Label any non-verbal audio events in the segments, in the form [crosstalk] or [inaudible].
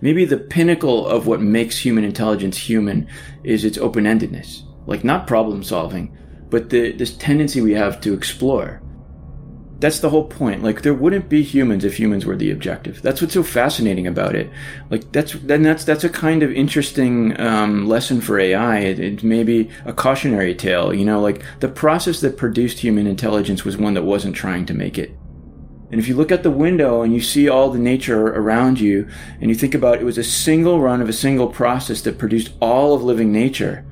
Maybe the pinnacle of what makes human intelligence human is its open endedness. Like, not problem solving, but the, this tendency we have to explore. That's the whole point. Like, there wouldn't be humans if humans were the objective. That's what's so fascinating about it. Like, that's then that's that's a kind of interesting um, lesson for AI. It, it may be a cautionary tale. You know, like the process that produced human intelligence was one that wasn't trying to make it. And if you look out the window and you see all the nature around you, and you think about it was a single run of a single process that produced all of living nature,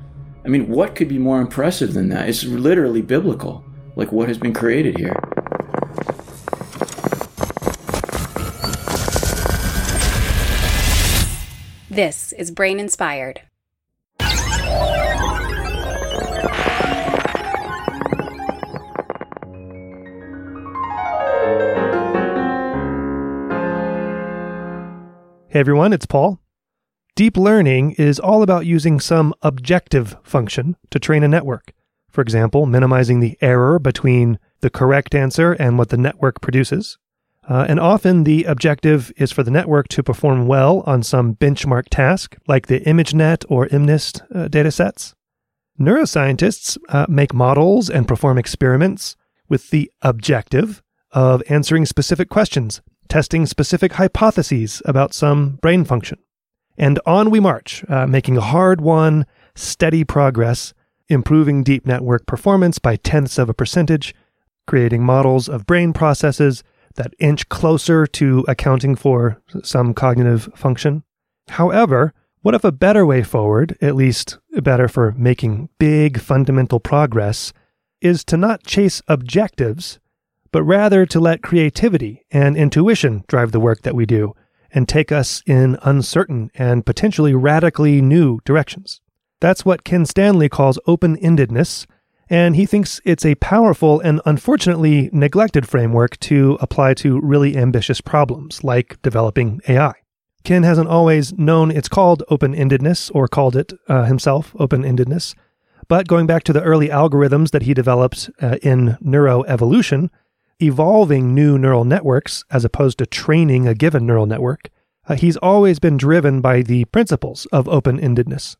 I mean, what could be more impressive than that? It's literally biblical, like what has been created here. This is Brain Inspired. Hey everyone, it's Paul. Deep learning is all about using some objective function to train a network. For example, minimizing the error between the correct answer and what the network produces. Uh, and often the objective is for the network to perform well on some benchmark task, like the ImageNet or MNIST uh, datasets. Neuroscientists uh, make models and perform experiments with the objective of answering specific questions testing specific hypotheses about some brain function. And on we march, uh, making hard won, steady progress, improving deep network performance by tenths of a percentage, creating models of brain processes that inch closer to accounting for some cognitive function. However, what if a better way forward, at least better for making big fundamental progress, is to not chase objectives, but rather to let creativity and intuition drive the work that we do and take us in uncertain and potentially radically new directions. That's what Ken Stanley calls open endedness, and he thinks it's a powerful and unfortunately neglected framework to apply to really ambitious problems like developing AI. Ken hasn't always known it's called open endedness or called it uh, himself open endedness, but going back to the early algorithms that he developed uh, in neuroevolution, evolving new neural networks as opposed to training a given neural network, uh, he's always been driven by the principles of open endedness.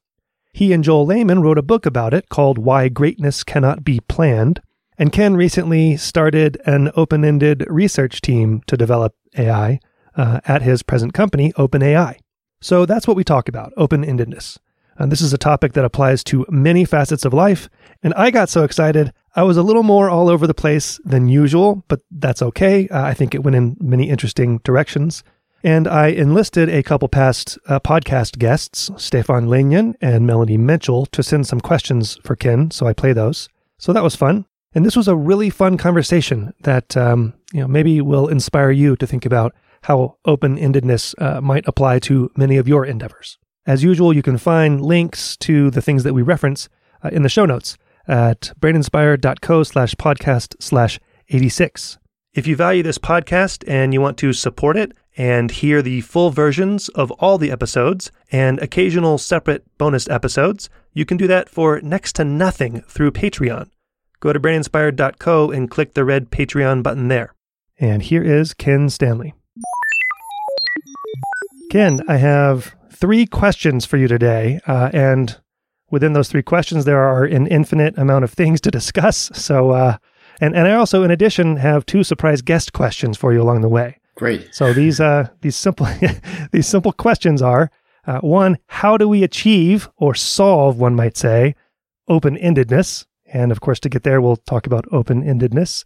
He and Joel Lehman wrote a book about it called Why Greatness Cannot Be Planned, and Ken recently started an open ended research team to develop AI uh, at his present company, OpenAI. So that's what we talk about open endedness. And this is a topic that applies to many facets of life. And I got so excited, I was a little more all over the place than usual, but that's okay. Uh, I think it went in many interesting directions. And I enlisted a couple past uh, podcast guests, Stefan Leijnen and Melanie Mitchell, to send some questions for Ken. So I play those. So that was fun. And this was a really fun conversation that um, you know maybe will inspire you to think about how open endedness uh, might apply to many of your endeavors. As usual, you can find links to the things that we reference uh, in the show notes at braininspired.co slash podcast slash 86. If you value this podcast and you want to support it and hear the full versions of all the episodes and occasional separate bonus episodes, you can do that for next to nothing through Patreon. Go to braininspired.co and click the red Patreon button there. And here is Ken Stanley. Ken, I have three questions for you today. Uh, and within those three questions, there are an infinite amount of things to discuss. So, uh, and and I also, in addition, have two surprise guest questions for you along the way. Great. So these uh these simple [laughs] these simple questions are uh, one: How do we achieve or solve, one might say, open endedness? And of course, to get there, we'll talk about open endedness.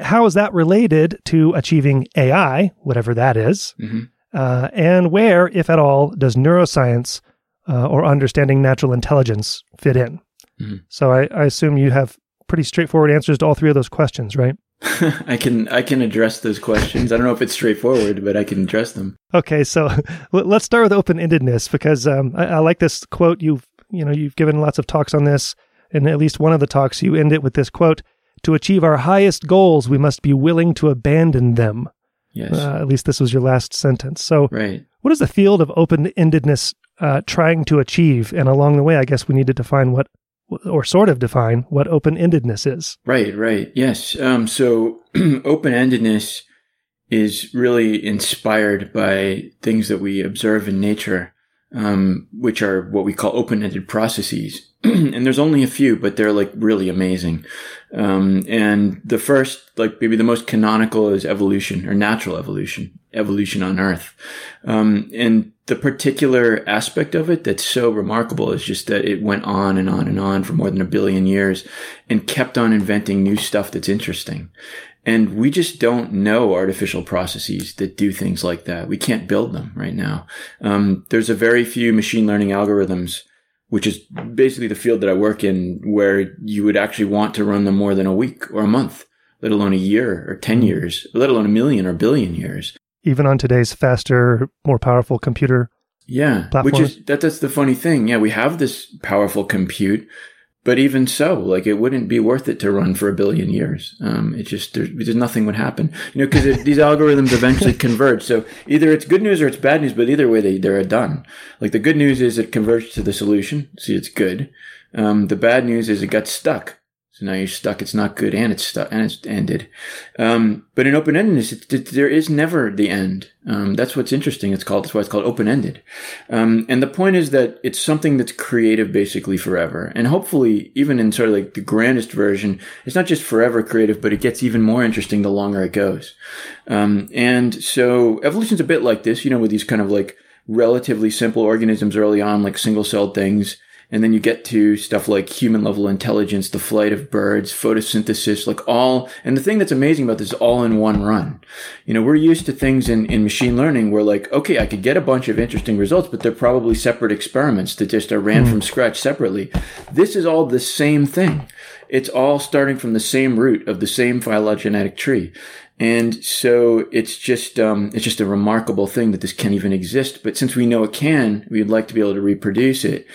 How is that related to achieving AI, whatever that is? Mm-hmm. Uh, and where, if at all, does neuroscience uh, or understanding natural intelligence fit in? Mm-hmm. So I, I assume you have pretty straightforward answers to all three of those questions, right? [laughs] I can I can address those questions. I don't know if it's straightforward, but I can address them. Okay, so [laughs] let's start with open endedness because um, I, I, like this quote. You've you know you've given lots of talks on this, and at least one of the talks you end it with this quote: "To achieve our highest goals, we must be willing to abandon them." Yes. Uh, at least this was your last sentence. So, right. what is the field of open endedness uh, trying to achieve? And along the way, I guess we need to define what, or sort of define what open endedness is. Right, right. Yes. Um, so, [clears throat] open endedness is really inspired by things that we observe in nature, um, which are what we call open-ended processes. [clears throat] and there's only a few, but they're like really amazing. Um, and the first, like maybe the most canonical is evolution or natural evolution, evolution on Earth. Um, and the particular aspect of it that's so remarkable is just that it went on and on and on for more than a billion years and kept on inventing new stuff that's interesting. And we just don't know artificial processes that do things like that. We can't build them right now. Um, there's a very few machine learning algorithms, which is basically the field that I work in, where you would actually want to run them more than a week or a month, let alone a year or 10 years, let alone a million or billion years. Even on today's faster, more powerful computer yeah, platforms. which is that, that's the funny thing. Yeah, we have this powerful compute, but even so, like it wouldn't be worth it to run for a billion years. Um, it just there's, there's nothing would happen, you know, because these algorithms eventually [laughs] converge. So either it's good news or it's bad news, but either way, they they're done. Like the good news is it converged to the solution, see, it's good. Um, the bad news is it got stuck. So now you're stuck. It's not good, and it's stuck, and it's ended. Um, but in open endedness, there is never the end. Um, that's what's interesting. It's called. That's why it's called open ended. Um, and the point is that it's something that's creative, basically forever. And hopefully, even in sort of like the grandest version, it's not just forever creative, but it gets even more interesting the longer it goes. Um, and so evolution's a bit like this, you know, with these kind of like relatively simple organisms early on, like single celled things and then you get to stuff like human level intelligence, the flight of birds, photosynthesis, like all, and the thing that's amazing about this is all in one run. You know, we're used to things in, in machine learning where like, okay, I could get a bunch of interesting results, but they're probably separate experiments that just are ran mm. from scratch separately. This is all the same thing. It's all starting from the same root of the same phylogenetic tree. And so it's just, um, it's just a remarkable thing that this can even exist. But since we know it can, we'd like to be able to reproduce it.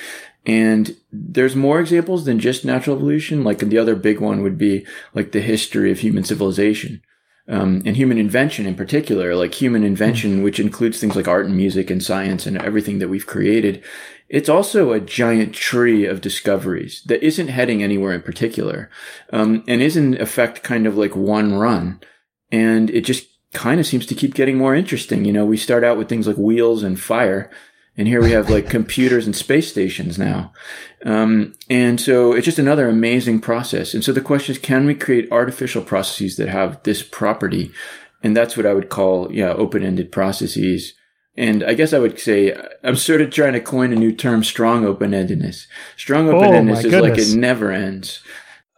And there's more examples than just natural evolution. Like the other big one would be like the history of human civilization. Um, and human invention in particular, like human invention, mm-hmm. which includes things like art and music and science and everything that we've created. It's also a giant tree of discoveries that isn't heading anywhere in particular, um, and is in effect kind of like one run. And it just kind of seems to keep getting more interesting. You know, we start out with things like wheels and fire, and here we have like computers and space stations now. Um, and so it's just another amazing process. And so the question is, can we create artificial processes that have this property? And that's what I would call, yeah, open-ended processes. And I guess I would say I'm sort of trying to coin a new term, strong open-endedness. Strong Oh, open-endedness my is like it never ends.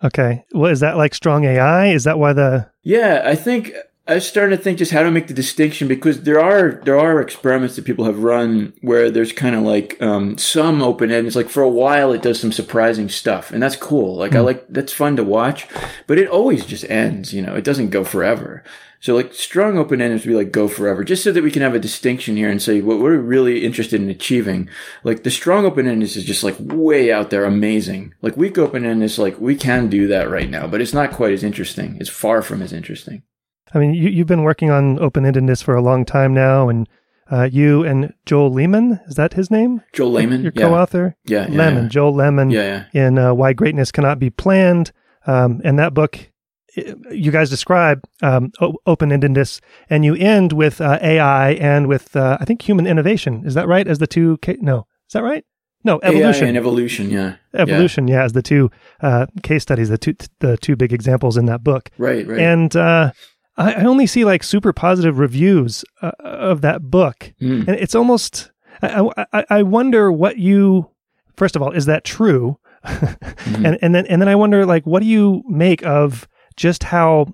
Okay. Well, is that like strong AI? Is that why the Yeah, I think I was starting to think just how to make the distinction because there are there are experiments that people have run where there's kind of like um, some open end. It's like for a while it does some surprising stuff, and that's cool. Like I like that's fun to watch, but it always just ends. You know, it doesn't go forever. So like strong open enders would be like go forever, just so that we can have a distinction here and say what we're really interested in achieving. Like the strong open enders is just like way out there, amazing. Like weak open end is like we can do that right now, but it's not quite as interesting. It's far from as interesting. I mean, you, you've been working on open endedness for a long time now, and uh, you and Joel Lehman, is that his name? Joel Lehman, Your yeah. co author? Yeah, yeah, Lemon, yeah. Joel Lemon, Yeah, yeah. in uh, Why Greatness Cannot Be Planned. Um, and that book, you guys describe um, o- open endedness, and you end with uh, AI and with, uh, I think, human innovation. Is that right? As the two, ca- no, is that right? No, evolution. AI and evolution, yeah. evolution, yeah. as the two uh, case studies, the two the two big examples in that book. Right, right. And uh, I, I only see like super positive reviews uh, of that book, Mm. and it's almost. I, I, I wonder what you. First of all, is that true? Mm-hmm. And and then and then I wonder like what do you make of just how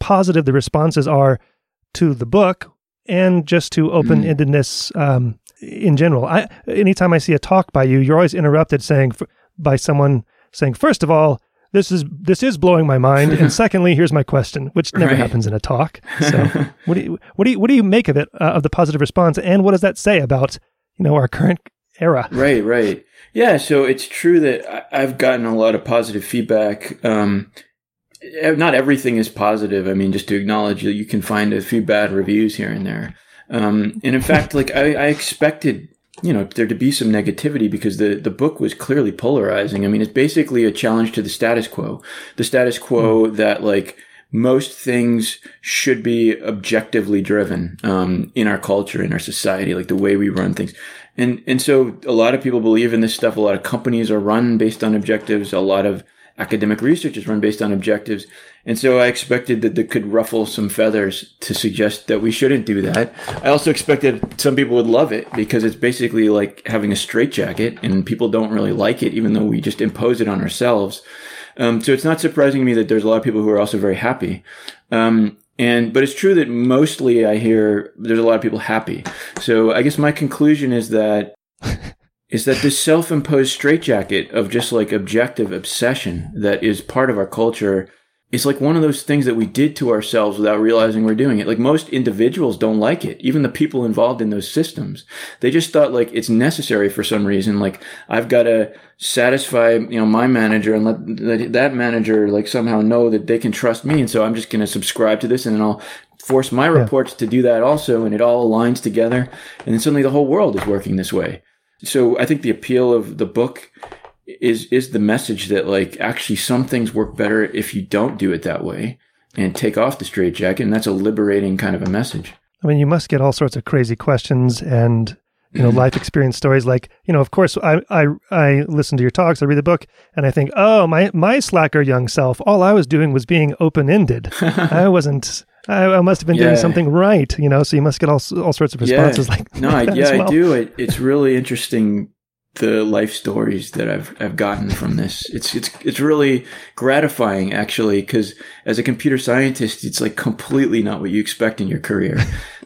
positive the responses are to the book and just to open endedness um, in general. I anytime I see a talk by you, you're always interrupted saying f- by someone saying, first of all, this is this is blowing my mind, and [laughs] secondly, here's my question, which never Right. happens in a talk. So, [laughs] what do you what do you what do you make of it uh, of the positive response, and what does that say about you know our current era? Right, right. Yeah, so it's true that I- I've gotten a lot of positive feedback. Um, not everything is positive. I mean, just to acknowledge that you can find a few bad reviews here and there. Um, and in fact, like I, I expected, you know, there to be some negativity because the, the book was clearly polarizing. I mean, it's basically a challenge to the status quo, the status quo that like most things should be objectively driven um, in our culture, in our society, like the way we run things. And and so a lot of people believe in this stuff. A lot of companies are run based on objectives. A lot of academic research is run based on objectives. And so I expected that that could ruffle some feathers to suggest that we shouldn't do that. I also expected some people would love it because it's basically like having a straitjacket and people don't really like it, even though we just impose it on ourselves. Um, so it's not surprising to me that there's a lot of people who are also very happy. Um, and, but it's true that mostly I hear there's a lot of people happy. So I guess my conclusion is that, is that this self-imposed straitjacket of just like objective obsession that is part of our culture it's like one of those things that we did to ourselves without realizing we're doing it. Like most individuals don't like it. Even the people involved in those systems, they just thought like it's necessary for some reason. Like I've got to satisfy, you know, my manager and let that manager like somehow know that they can trust me. And so I'm just going to subscribe to this and then I'll force my yeah. reports to do that also. And it all aligns together. And then suddenly the whole world is working this way. So I think the appeal of the book is is the message that like actually some things work better if you don't do it that way and take off the straitjacket and that's a liberating kind of a message i mean you must get all sorts of crazy questions and you know mm-hmm. life experience stories like you know of course i i i listen to your talks i read the book and i think oh my my slacker young self all i was doing was being open-ended [laughs] i wasn't I, I, must have been yeah. doing something right, you know. So you must get all all sorts of responses yeah. like no, I, yeah, well. I do. It, it's really interesting the life stories that I've I've gotten from this. It's it's it's really gratifying actually because as a computer scientist, it's like completely not what you expect in your career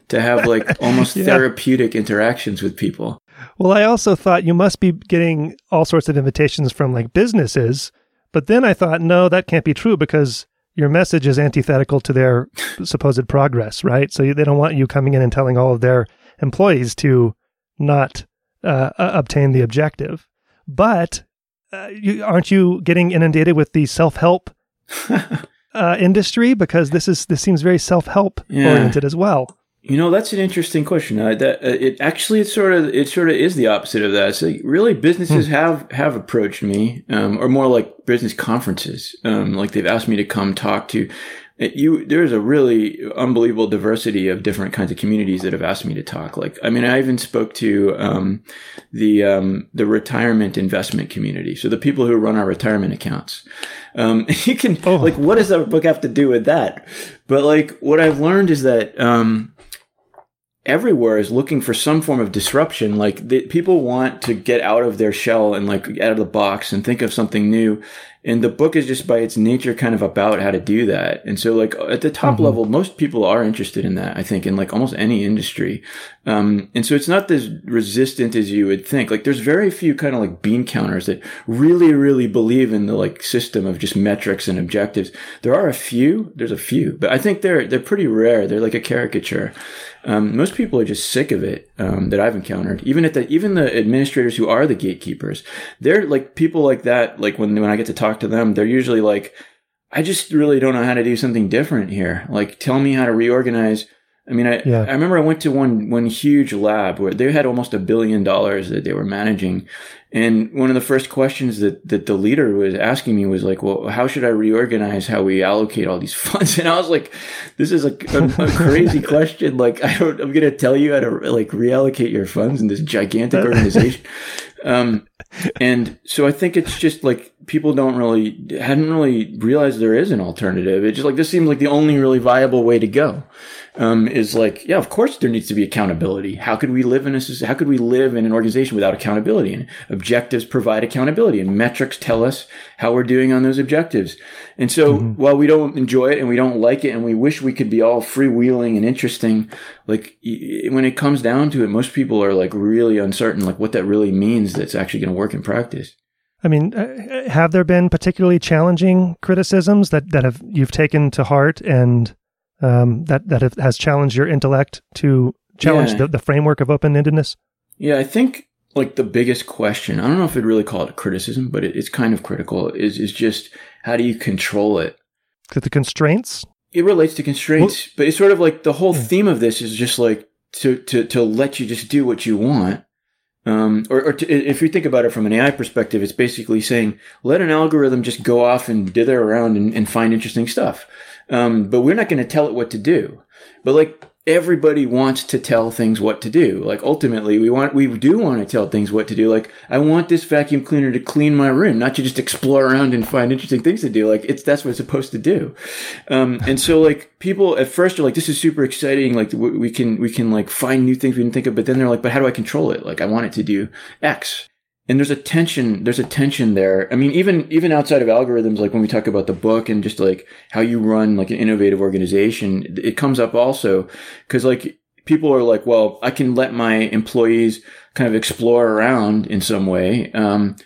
to have like [laughs] almost yeah. therapeutic interactions with people. Well, I also thought you must be getting all sorts of invitations from like businesses, but then I thought no, that can't be true because your message is antithetical to their [laughs] supposed progress, right? So they don't want you coming in and telling all of their employees to not uh, obtain the objective. But uh, you, aren't you getting inundated with the self help [laughs] uh, industry because this is this seems very self help yeah. oriented as well. You know, that's an interesting question. Uh, that uh, it actually it sort of it sort of is the opposite of that. So really, businesses hmm. have have approached me, um, or more like business conferences. Um, like they've asked me to come talk to you there's a really unbelievable diversity of different kinds of communities that have asked me to talk. Like i mean i even spoke to um, the um, the retirement investment community. So the people who run our retirement accounts. Um, [laughs] you can oh. like what does that book have to do with that? But like what i've learned is that um, everywhere is looking for some form of disruption. Like the, people want to get out of their shell and like out of the box and think of something new and the book is just by its nature kind of about how to do that. And so like at the top mm-hmm. level most people are interested in that i think in like almost any industry. Um, and so it's not as resistant as you would think. Like there's very few kind of like bean counters that really really believe in the like system of just metrics and objectives. There are a few. There's a few. But i think they're they're pretty rare. They're like a caricature. Um, most people are just sick of it um, that I've encountered. Even at the even the administrators who are the gatekeepers, they're like people like that. Like when when I get to talk to them, they're usually like, "I just really don't know how to do something different here. Like, tell me how to reorganize." I mean, I, yeah. I remember I went to one one huge lab where they had almost a billion dollars that they were managing, and one of the first questions that, that the leader was asking me was like, well, how should I reorganize how we allocate all these [laughs] funds? And I was like, this is a, a, a crazy [laughs] question. Like, I don't, I'm going to tell you how to like reallocate your funds in this gigantic [laughs] organization. um, and so I think it's just like people don't really, hadn't really realized there is an alternative. It's just like, this seems like the only really viable way to go um, is like, yeah, of course there needs to be accountability. How could we live in a how could we live in an organization without accountability? And objectives provide accountability, and metrics tell us how we're doing on those objectives. And so, mm-hmm. while we don't enjoy it and we don't like it, and we wish we could be all freewheeling and interesting, like when it comes down to it, most people are like really uncertain, like what that really means. That's actually going to work in practice. I mean, uh, have there been particularly challenging criticisms that, that have you've taken to heart and um, that that has challenged your intellect to challenge yeah. the, the framework of open endedness? Yeah, I think like the biggest question. I don't know if I'd really call it a criticism, but it, it's kind of critical. Is is just how do you control it? To the constraints. It relates to constraints, well, but it's sort of like the whole theme of this is just like to to to let you just do what you want. Um, or, or to, if you think about it from an AI perspective, it's basically saying let an algorithm just go off and dither around and, and find interesting stuff. Um, but we're not going to tell it what to do. But like everybody wants to tell things what to do. Like ultimately, we want we do want to tell things what to do. Like I want this vacuum cleaner to clean my room, not to just explore around and find interesting things to do. Like it's that's what it's supposed to do. Um, and so like people at first are like, this is super exciting. Like we can we can like find new things we can think of. But then they're like, but how do I control it? Like I want it to do X and there's a tension there's a tension there. I mean even even outside of algorithms like when we talk about the book and just like how you run like an innovative organization it comes up also. Because like people are like well i can let my employees kind of explore around in some way. Um,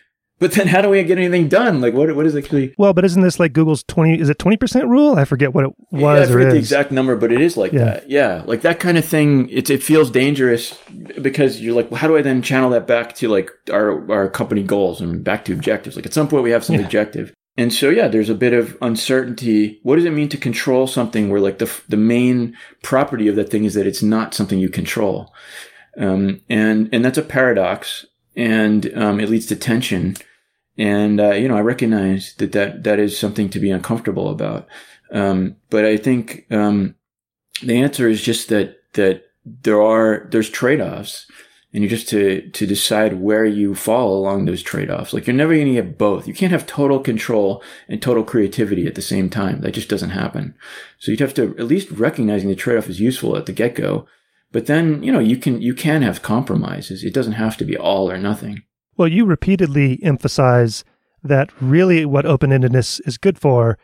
but then how do we get anything done? Like what what is actually Well, but isn't this like Google's 20 is it 20% rule? I forget what it was yeah, I forget the exact number, but it is like yeah. that. Yeah. Like that kind of thing it it feels dangerous because you're like, well, how do I then channel that back to like our our company goals and back to objectives? Like at some point we have some yeah. objective. And so yeah, there's a bit of uncertainty. What does it mean to control something where like the the main property of that thing is that it's not something you control? Um, and and that's a paradox, and um, it leads to tension and uh, you know I recognize that, that that is something to be uncomfortable about. Um, but I think um, the answer is just that that there are there's trade offs, and you just to to decide where you fall along those trade offs. Like you're never going to get both. You can't have total control and total creativity at the same time. That just doesn't happen. So you'd have to at least recognizing the trade off is useful at the get go. But then you know you can you can have compromises. It doesn't have to be all or nothing. Well, you repeatedly emphasize that really what open endedness is good for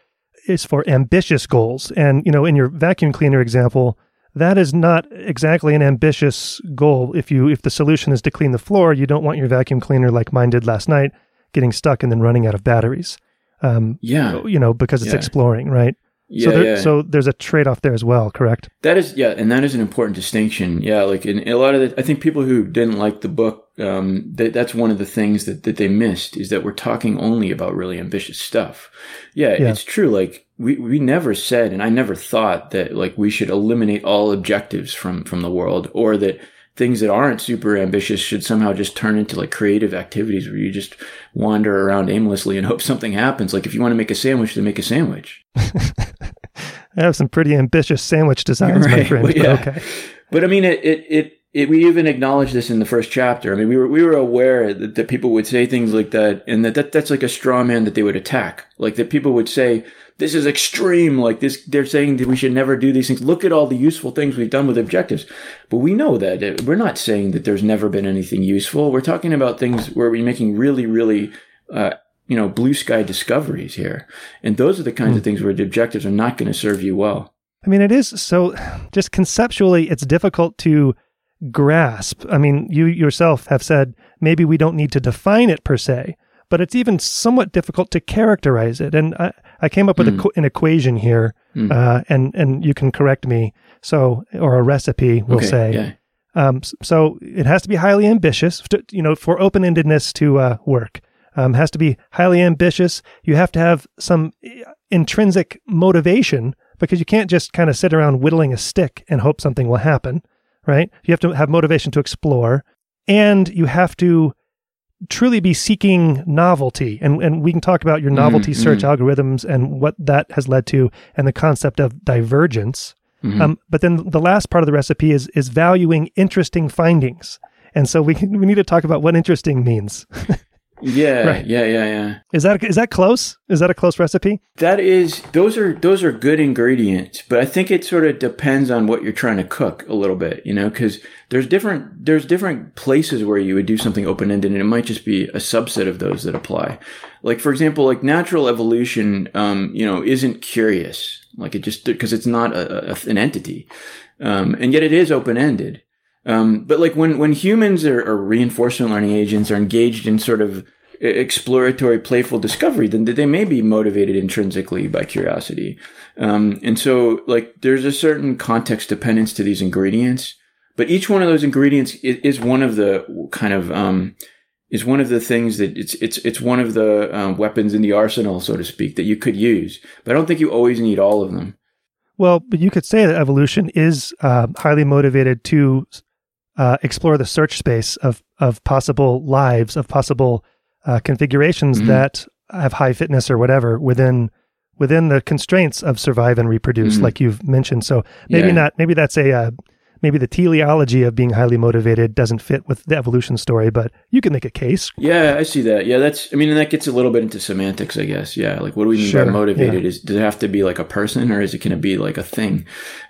is for ambitious goals. And, you know, in your vacuum cleaner example, that is not exactly an ambitious goal. If you if the solution is to clean the floor, you don't want your vacuum cleaner like mine did last night, getting stuck and then running out of batteries. Um, yeah, you know, because it's yeah. exploring, right? Yeah, so, there, yeah. so there's a trade off there as well, correct? That is, yeah, and that is an important distinction. Yeah, like in, a lot of the, I think people who didn't like the book, um, that, that's one of the things that, that they missed is that we're talking only about really ambitious stuff. Yeah, yeah, it's true. Like we, we never said, and I never thought that like we should eliminate all objectives from, from the world or that things that aren't super ambitious should somehow just turn into like creative activities where you just wander around aimlessly and [laughs] hope something happens. Like if you want to make a sandwich, then make a sandwich. [laughs] I have some pretty ambitious sandwich designs, [laughs] right. my friend. But, yeah. okay. But I mean, it, it, it, it, we even acknowledged this in the first chapter. I mean, we were we were aware that, that people would say things like that, and that, that that's like a straw man that they would attack. Like that people would say, "This is extreme." Like this, they're saying that we should never do these things. Look at all the useful things we've done with objectives, but we know that we're not saying that there's never been anything useful. We're talking about things where we're making really, really. Uh, you know, blue sky discoveries here. And those are the kinds mm. of things where the objectives are not going to serve you well. I mean, it is so just conceptually, it's difficult to grasp. I mean, you yourself have said maybe we don't need to define it per se, but it's even somewhat difficult to characterize it. And I, I came up with mm. a, an equation here, mm. uh, and and you can correct me. So, or a recipe, we'll okay, say. Yeah. Um, so it has to be highly ambitious, to, you know, for open endedness to uh, work. Um, has to be highly ambitious. You have to have some uh, intrinsic motivation because you can't just kind of sit around whittling a stick and hope something will happen right? You have to have motivation to explore and you have to truly be seeking novelty. And, and we can talk about your novelty mm-hmm. search algorithms and what that has led to and the concept of divergence. Mm-hmm. Um, but then the last part of the recipe is, is valuing interesting findings. And so we, can, we need to talk about what interesting means. [laughs] Yeah, right. yeah, yeah, yeah. Is that is that close? Is that a close recipe? That is. Those are those are good ingredients, but I think it sort of depends on what you're trying to cook a little bit, you know, because there's different there's different places where you would do something open ended, and it might just be a subset of those that apply. Like for example, like natural evolution, um, you know, isn't curious, like it just because it's not a, a, an entity, um, and yet it is open ended. Um, but like when, when humans are, or reinforcement learning agents are engaged in sort of exploratory, playful discovery, then they may be motivated intrinsically by curiosity. Um, and so like there's a certain context dependence to these ingredients, but each one of those ingredients is, is one of the kind of, um, is one of the things that it's it's it's one of the um, weapons in the arsenal, so to speak, that you could use. But I don't think you always need all of them. Well, but you could say that evolution is uh, highly motivated to uh, explore the search space of of possible lives of possible uh, configurations mm-hmm. that have high fitness or whatever within within the constraints of survive and reproduce, Mhm. like you've mentioned. So maybe Yeah. not. Maybe that's a uh, maybe the teleology of being highly motivated doesn't fit with the evolution story, but you can make a case. Yeah, I see that. Yeah, that's. I mean, and that gets a little bit into semantics, I guess. Yeah, like what do we mean Sure, by motivated? Is does it have to be like a person, or is it can it be like a thing?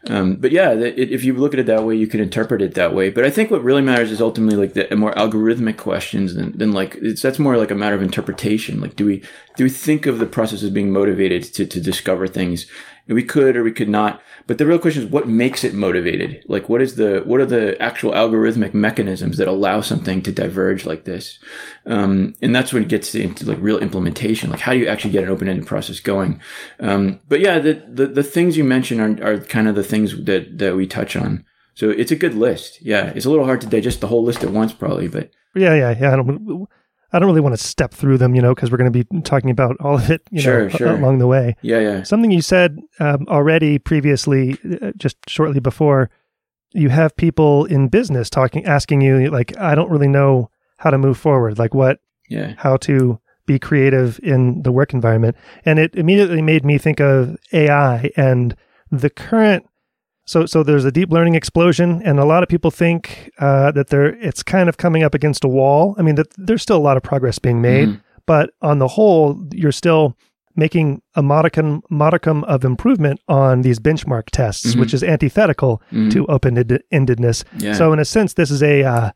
Um, but yeah, it, if you look at it that way, you can interpret it that way. But I think what really matters is ultimately like the more algorithmic questions than, than like it's that's more like a matter of interpretation. Like, do we do we think of the process as being motivated to to discover things? We could or we could not. But the real question is what makes it motivated? Like what is the what are the actual algorithmic mechanisms that allow something to diverge like this? Um, and that's when it gets into like real implementation. Like how do you actually get an open-ended process going? Um, but yeah, the, the the things you mentioned are are kind of the things that that we touch on. So it's a good list. Yeah, it's a little hard to digest the whole list at once, probably, but Yeah, yeah, yeah. I don't. Really want to step through them, you know, because we're going to be talking about all of it, you Sure, know, sure. along the way. yeah, yeah, Something you said um, already previously, uh, just shortly before, you have people in business talking, asking you, like, I don't really know how to move forward, like what, yeah, how to be creative in the work environment. And it immediately made me think of AI and the current. So, so there's a deep learning explosion, and a lot of people think uh, that there it's kind of coming up against a wall. I mean, that there's still a lot of progress being made, Mhm. but on the whole, you're still making a modicum modicum of improvement on these benchmark tests, Mhm. which is antithetical Mhm. to open endedness. yeah. So, in a sense, this is a uh,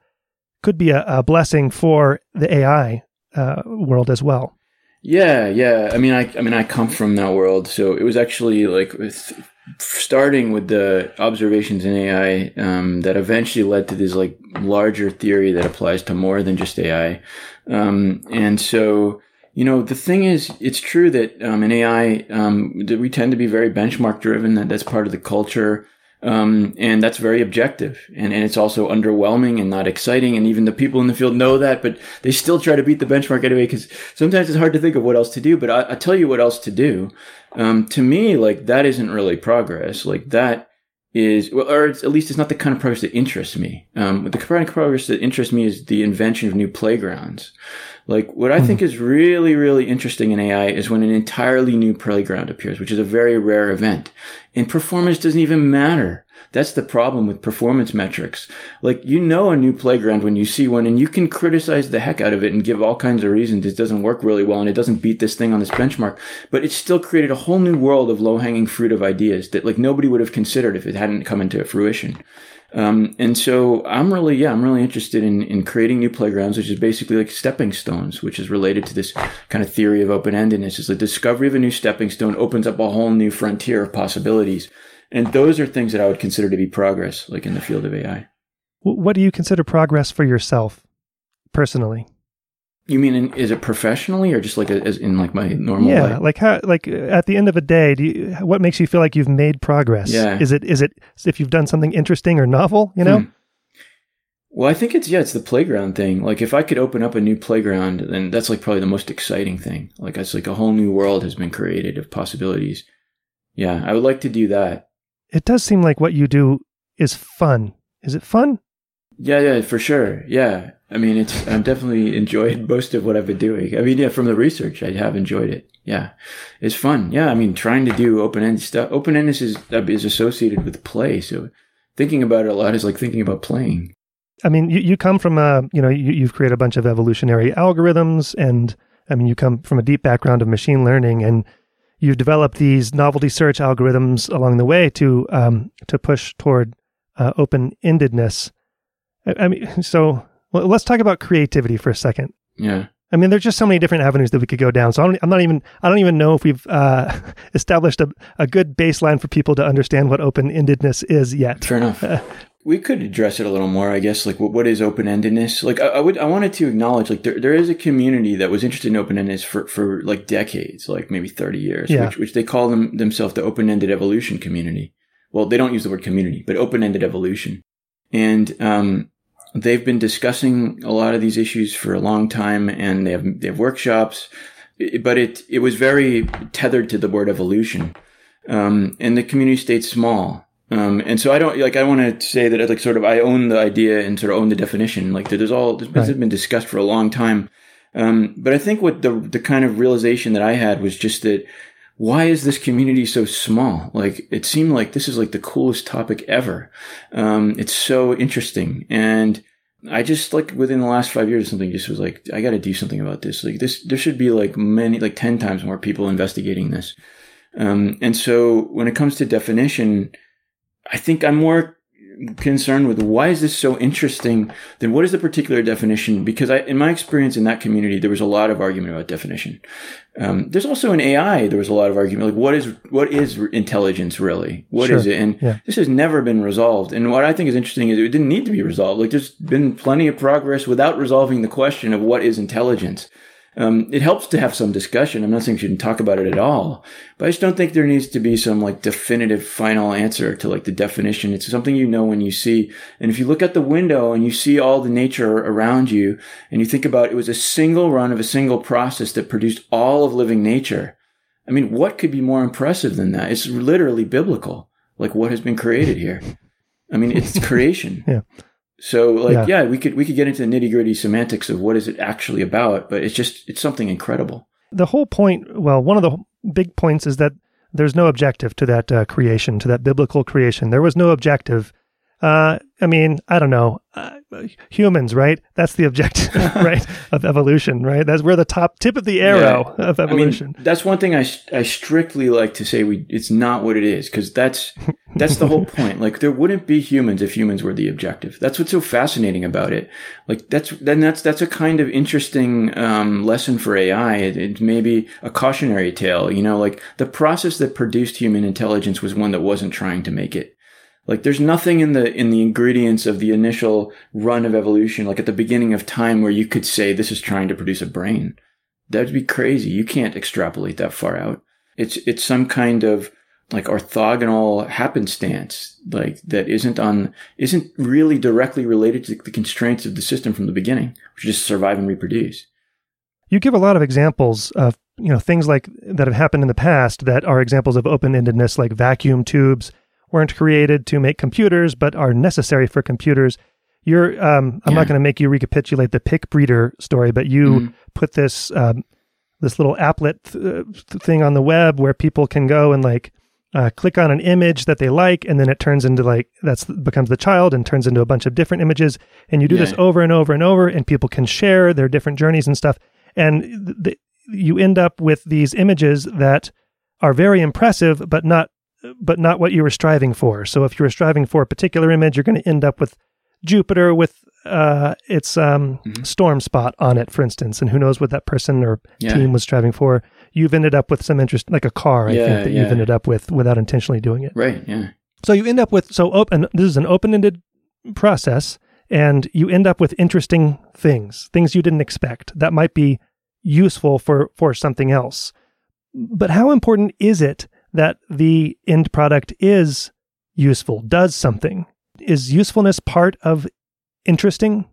could be a, a blessing for the AI uh, world as well. Yeah, yeah. I mean, I, I mean, I come from that world, so it was actually like with, starting with the observations in AI um, that eventually led to this like larger theory that applies to more than just AI. Um, and so, you know, the thing is, it's true that um, in AI, um, that we tend to be very benchmark driven. That that's part of the culture. Um, and that's very objective and, and it's also underwhelming and not exciting. And even the people in the field know that, but they still try to beat the benchmark anyway, because sometimes it's hard to think of what else to do, but I, I tell you what else to do. Um, to me, like that isn't really progress. Like that is, well, or it's, at least it's not the kind of progress that interests me. Um, the kind of progress that interests me is the invention of new playgrounds. Like what I think is really, really interesting in AI is when an entirely new playground appears, which is a very rare event and performance doesn't even matter. That's the problem with performance metrics. Like, you know, a new playground when you see one and you can criticize the heck out of it and give all kinds of reasons it doesn't work really well and it doesn't beat this thing on this benchmark, but it still created a whole new world of low hanging fruit of ideas that like nobody would have considered if it hadn't come into fruition. Um, and so I'm really, yeah, I'm really interested in, in creating new playgrounds, which is basically like stepping stones, which is related to this kind of theory of open-endedness. Is the discovery of a new stepping stone opens up a whole new frontier of possibilities. And those are things that I would consider to be progress, like in the field of AI. What do you consider progress for yourself personally? You mean, in, is it professionally or just like a, as in like my normal yeah, life? like how, like at the end of a day, do you, what makes you feel like you've made progress? Yeah. Is it is it if you've done something interesting or novel? You know. Hmm. Well, I think it's yeah, it's the playground thing. Like if I could open up a new playground, then that's like probably the most exciting thing. Like it's like a whole new world has been created of possibilities. Yeah, I would like to do that. It does seem like what you do is fun. Is it fun? Yeah, yeah, for sure. Yeah. I mean, it's I've definitely [laughs] enjoyed most of what I've been doing. I mean, yeah, from the research, I have enjoyed it. Yeah, it's fun. Yeah, I mean, trying to do open ended stuff. Open endedness is is associated with play, so thinking about it a lot is like thinking about playing. I mean, you, you come from a, you know, you, you've created a bunch of evolutionary algorithms, and I mean, you come from a deep background of machine learning, and you've developed these novelty search algorithms along the way to um, to push toward uh, open endedness. I, I mean, [laughs] so well, let's talk about creativity for a second. Yeah. I mean, there's just so many different avenues that we could go down. So I don't, I'm not even I don't even know if we've uh, [laughs] established a, a good baseline for people to understand what open endedness is yet. Fair enough. we could address it a little more, I guess. Like, what, what is open endedness? Like, I, I would, I wanted to acknowledge, like, there, there is a community that was interested in open endedness for, for like decades, like maybe 30 years, Yeah. which, which they call them themselves the open ended evolution community. Well, they don't use the word community, but open ended evolution. And, um, they've been discussing a lot of these issues for a long time and they have, they have workshops, but it, it was very tethered to the word evolution. Um, and the community stayed small. Um, and so I don't like. I want to say that like sort of I own the idea and sort of own the definition. Like there's all this has Right. been discussed for a long time. Um, but I think what the the kind of realization that I had was just that why is this community so small? Like, it seemed like this is like the coolest topic ever. Um, it's so interesting. And I just like within the last five years something, just was like, I got to do something about this. Like this, there should be like many, like 10 times more people investigating this. Um, and so when it comes to definition, I think I'm more concerned with why is this so interesting then what is the particular definition? Because I, in my experience in that community there was a lot of argument about definition. Um, there's also in ai there was a lot of argument like what is what is intelligence really? What sure. is it? And yeah. this has never been resolved. And what i think is interesting is it didn't need to be resolved. Like there's been plenty of progress without resolving the question of what is intelligence um, it helps to have some discussion. I'm not saying you shouldn't talk about it at all, but I just don't think there needs to be some like definitive final answer to like the definition. It's something you know when you see. And if you look at the window and you see all the nature around you and you think about it was a single run of a single process that produced all of living nature. I mean, what could be more impressive than that? It's literally biblical. Like what has been created here. I mean, it's [laughs] creation. yeah. So like, yeah. yeah, we could we could get into the nitty gritty semantics of what is it actually about, but it's just it's something incredible. The whole point, well, one of the big points is that there's no objective to that uh, creation, to that biblical creation. There was no objective. Uh, I mean, I don't know. Uh, humans, right? That's the objective, [laughs] [laughs] right, of evolution, right? That's we're the top tip of the arrow yeah. of evolution. I mean, that's one thing I, I strictly like to say. We it's not what it is because that's [laughs] that's the whole point. Like there wouldn't be humans if humans were the objective. That's what's so fascinating about it. Like that's then that's that's a kind of interesting um, lesson for AI. It, it may be a cautionary tale. You know, like the process that produced human intelligence was one that wasn't trying to make it. Like there's nothing in the in the ingredients of the initial run of evolution, like at the beginning of time, where you could say this is trying to produce a brain. That'd be crazy. You can't extrapolate that far out. It's it's some kind of like orthogonal happenstance, like that isn't on isn't really directly related to the constraints of the system from the beginning, which is just survive and reproduce. You give a lot of examples of you know things like that have happened in the past that are examples of open-endedness, like vacuum tubes weren't created to make computers, but are necessary for computers. You're, um, I'm yeah. not going to make you recapitulate the Picbreeder story, but you mm. put this, um, this little applet th- thing on the web where people can go and like uh, click on an image that they like, and then it turns into like that's becomes the child and turns into a bunch of different images. And you do yeah. this over and over and over, and people can share their different journeys and stuff. And th- you end up with these images that are very impressive, but not but not what you were striving for. So if you were striving for a particular image, you're going to end up with Jupiter with uh, its um, mm-hmm. storm spot on it, for instance, and who knows what that person or yeah. team was striving for. You've ended up with some interest, like a car, I yeah, think, that yeah. you've ended up with without intentionally doing it. Right. Yeah. So you end up with so open. This is an open-ended process, and you end up with interesting things, things you didn't expect that might be useful for for something else. But how important is it that the end product is useful, does something. Is usefulness part of interesting?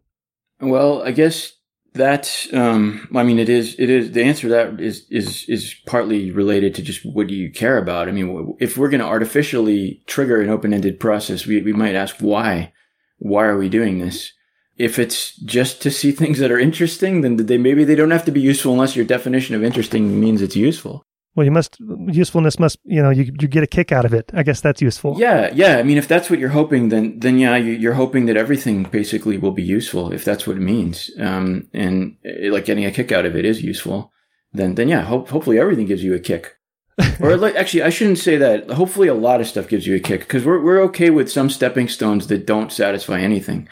Well, I guess that um, I mean, it is. It is. The answer to that is is is partly related to just what do you care about. I mean, if we're going to artificially trigger an open ended process, we we might ask why. Why are we doing this? If it's just to see [laughs] things that are interesting, then they maybe they don't have to be useful unless your definition of interesting means it's useful well you must usefulness must you know you, you get a kick out of it. I guess that's useful. Yeah yeah. I mean if that's what you're hoping then then yeah you're hoping that everything basically will be useful if that's what it means. Um, and eh, like getting a kick out of it is useful. Then then yeah hope, hopefully everything gives you a kick. [laughs] Or like, actually i shouldn't say that. Hopefully a lot of stuff gives you a kick because we're, we're okay with some stepping stones that don't satisfy anything.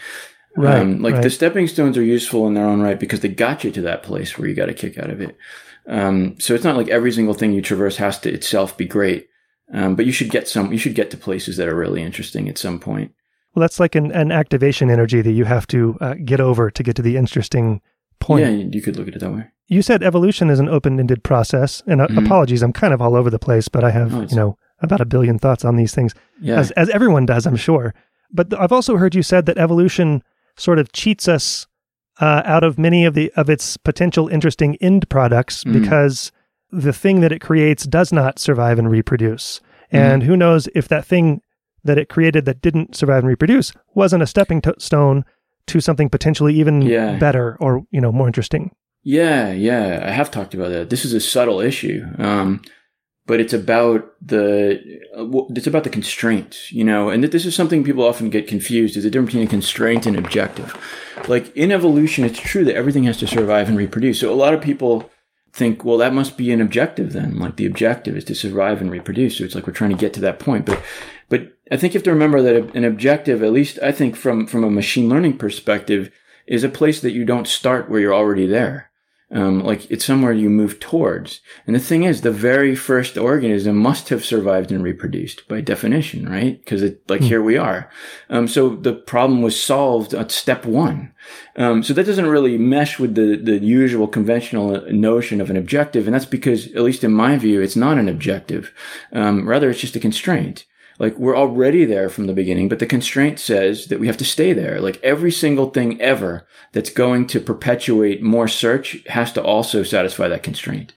Right, um, like right. the stepping stones are useful in their own right because they got you to that place where you got a kick out of it. Um, so it's not like every single thing you traverse has to itself be great. Um, but you should get some, you should get to places that are really interesting at some point. Well, that's like an, an activation energy that you have to uh, get over to get to the interesting point. Yeah, you could look at it that way. You said evolution is an open-ended process, and uh, mm-hmm. apologies, I'm kind of all over the place, but I have, oh, you know, about a billion thoughts on these things, yeah. as as everyone does, I'm sure. But I've also heard you said that evolution sort of cheats us uh, out of many of the of its potential interesting end products mm. because the thing that it creates does not survive and reproduce. Mm. And who knows if that thing that it created that didn't survive and reproduce wasn't a stepping to- stone to something potentially even yeah. better or you know more interesting. Yeah, yeah, I have talked about that. This is a subtle issue. Um, but it's about the uh, it's about the constraints, you know. And this is something people often get confused: is the difference between a constraint and objective. Like in evolution, it's true that everything has to survive and reproduce. So a lot of people think, well, that must be an objective then. Like the objective is to survive and reproduce. So it's like we're trying to get to that point. But but I think you have to remember that an objective, at least I think from from a machine learning perspective, is a place that you don't start where you're already there. Um, like it's somewhere you move towards. And the thing is, the very first organism must have survived and reproduced by definition, right? Because it, like, mm. here we are. Um, so the problem was solved at step one. Um, so that doesn't really mesh with the, the usual conventional notion of an objective. And that's because, at least in my view, it's not an objective. Um, rather, it's just a constraint. Like we're already there from the beginning, but the constraint says that we have to stay there. Like every single thing ever that's going to perpetuate more search has to also satisfy that constraint.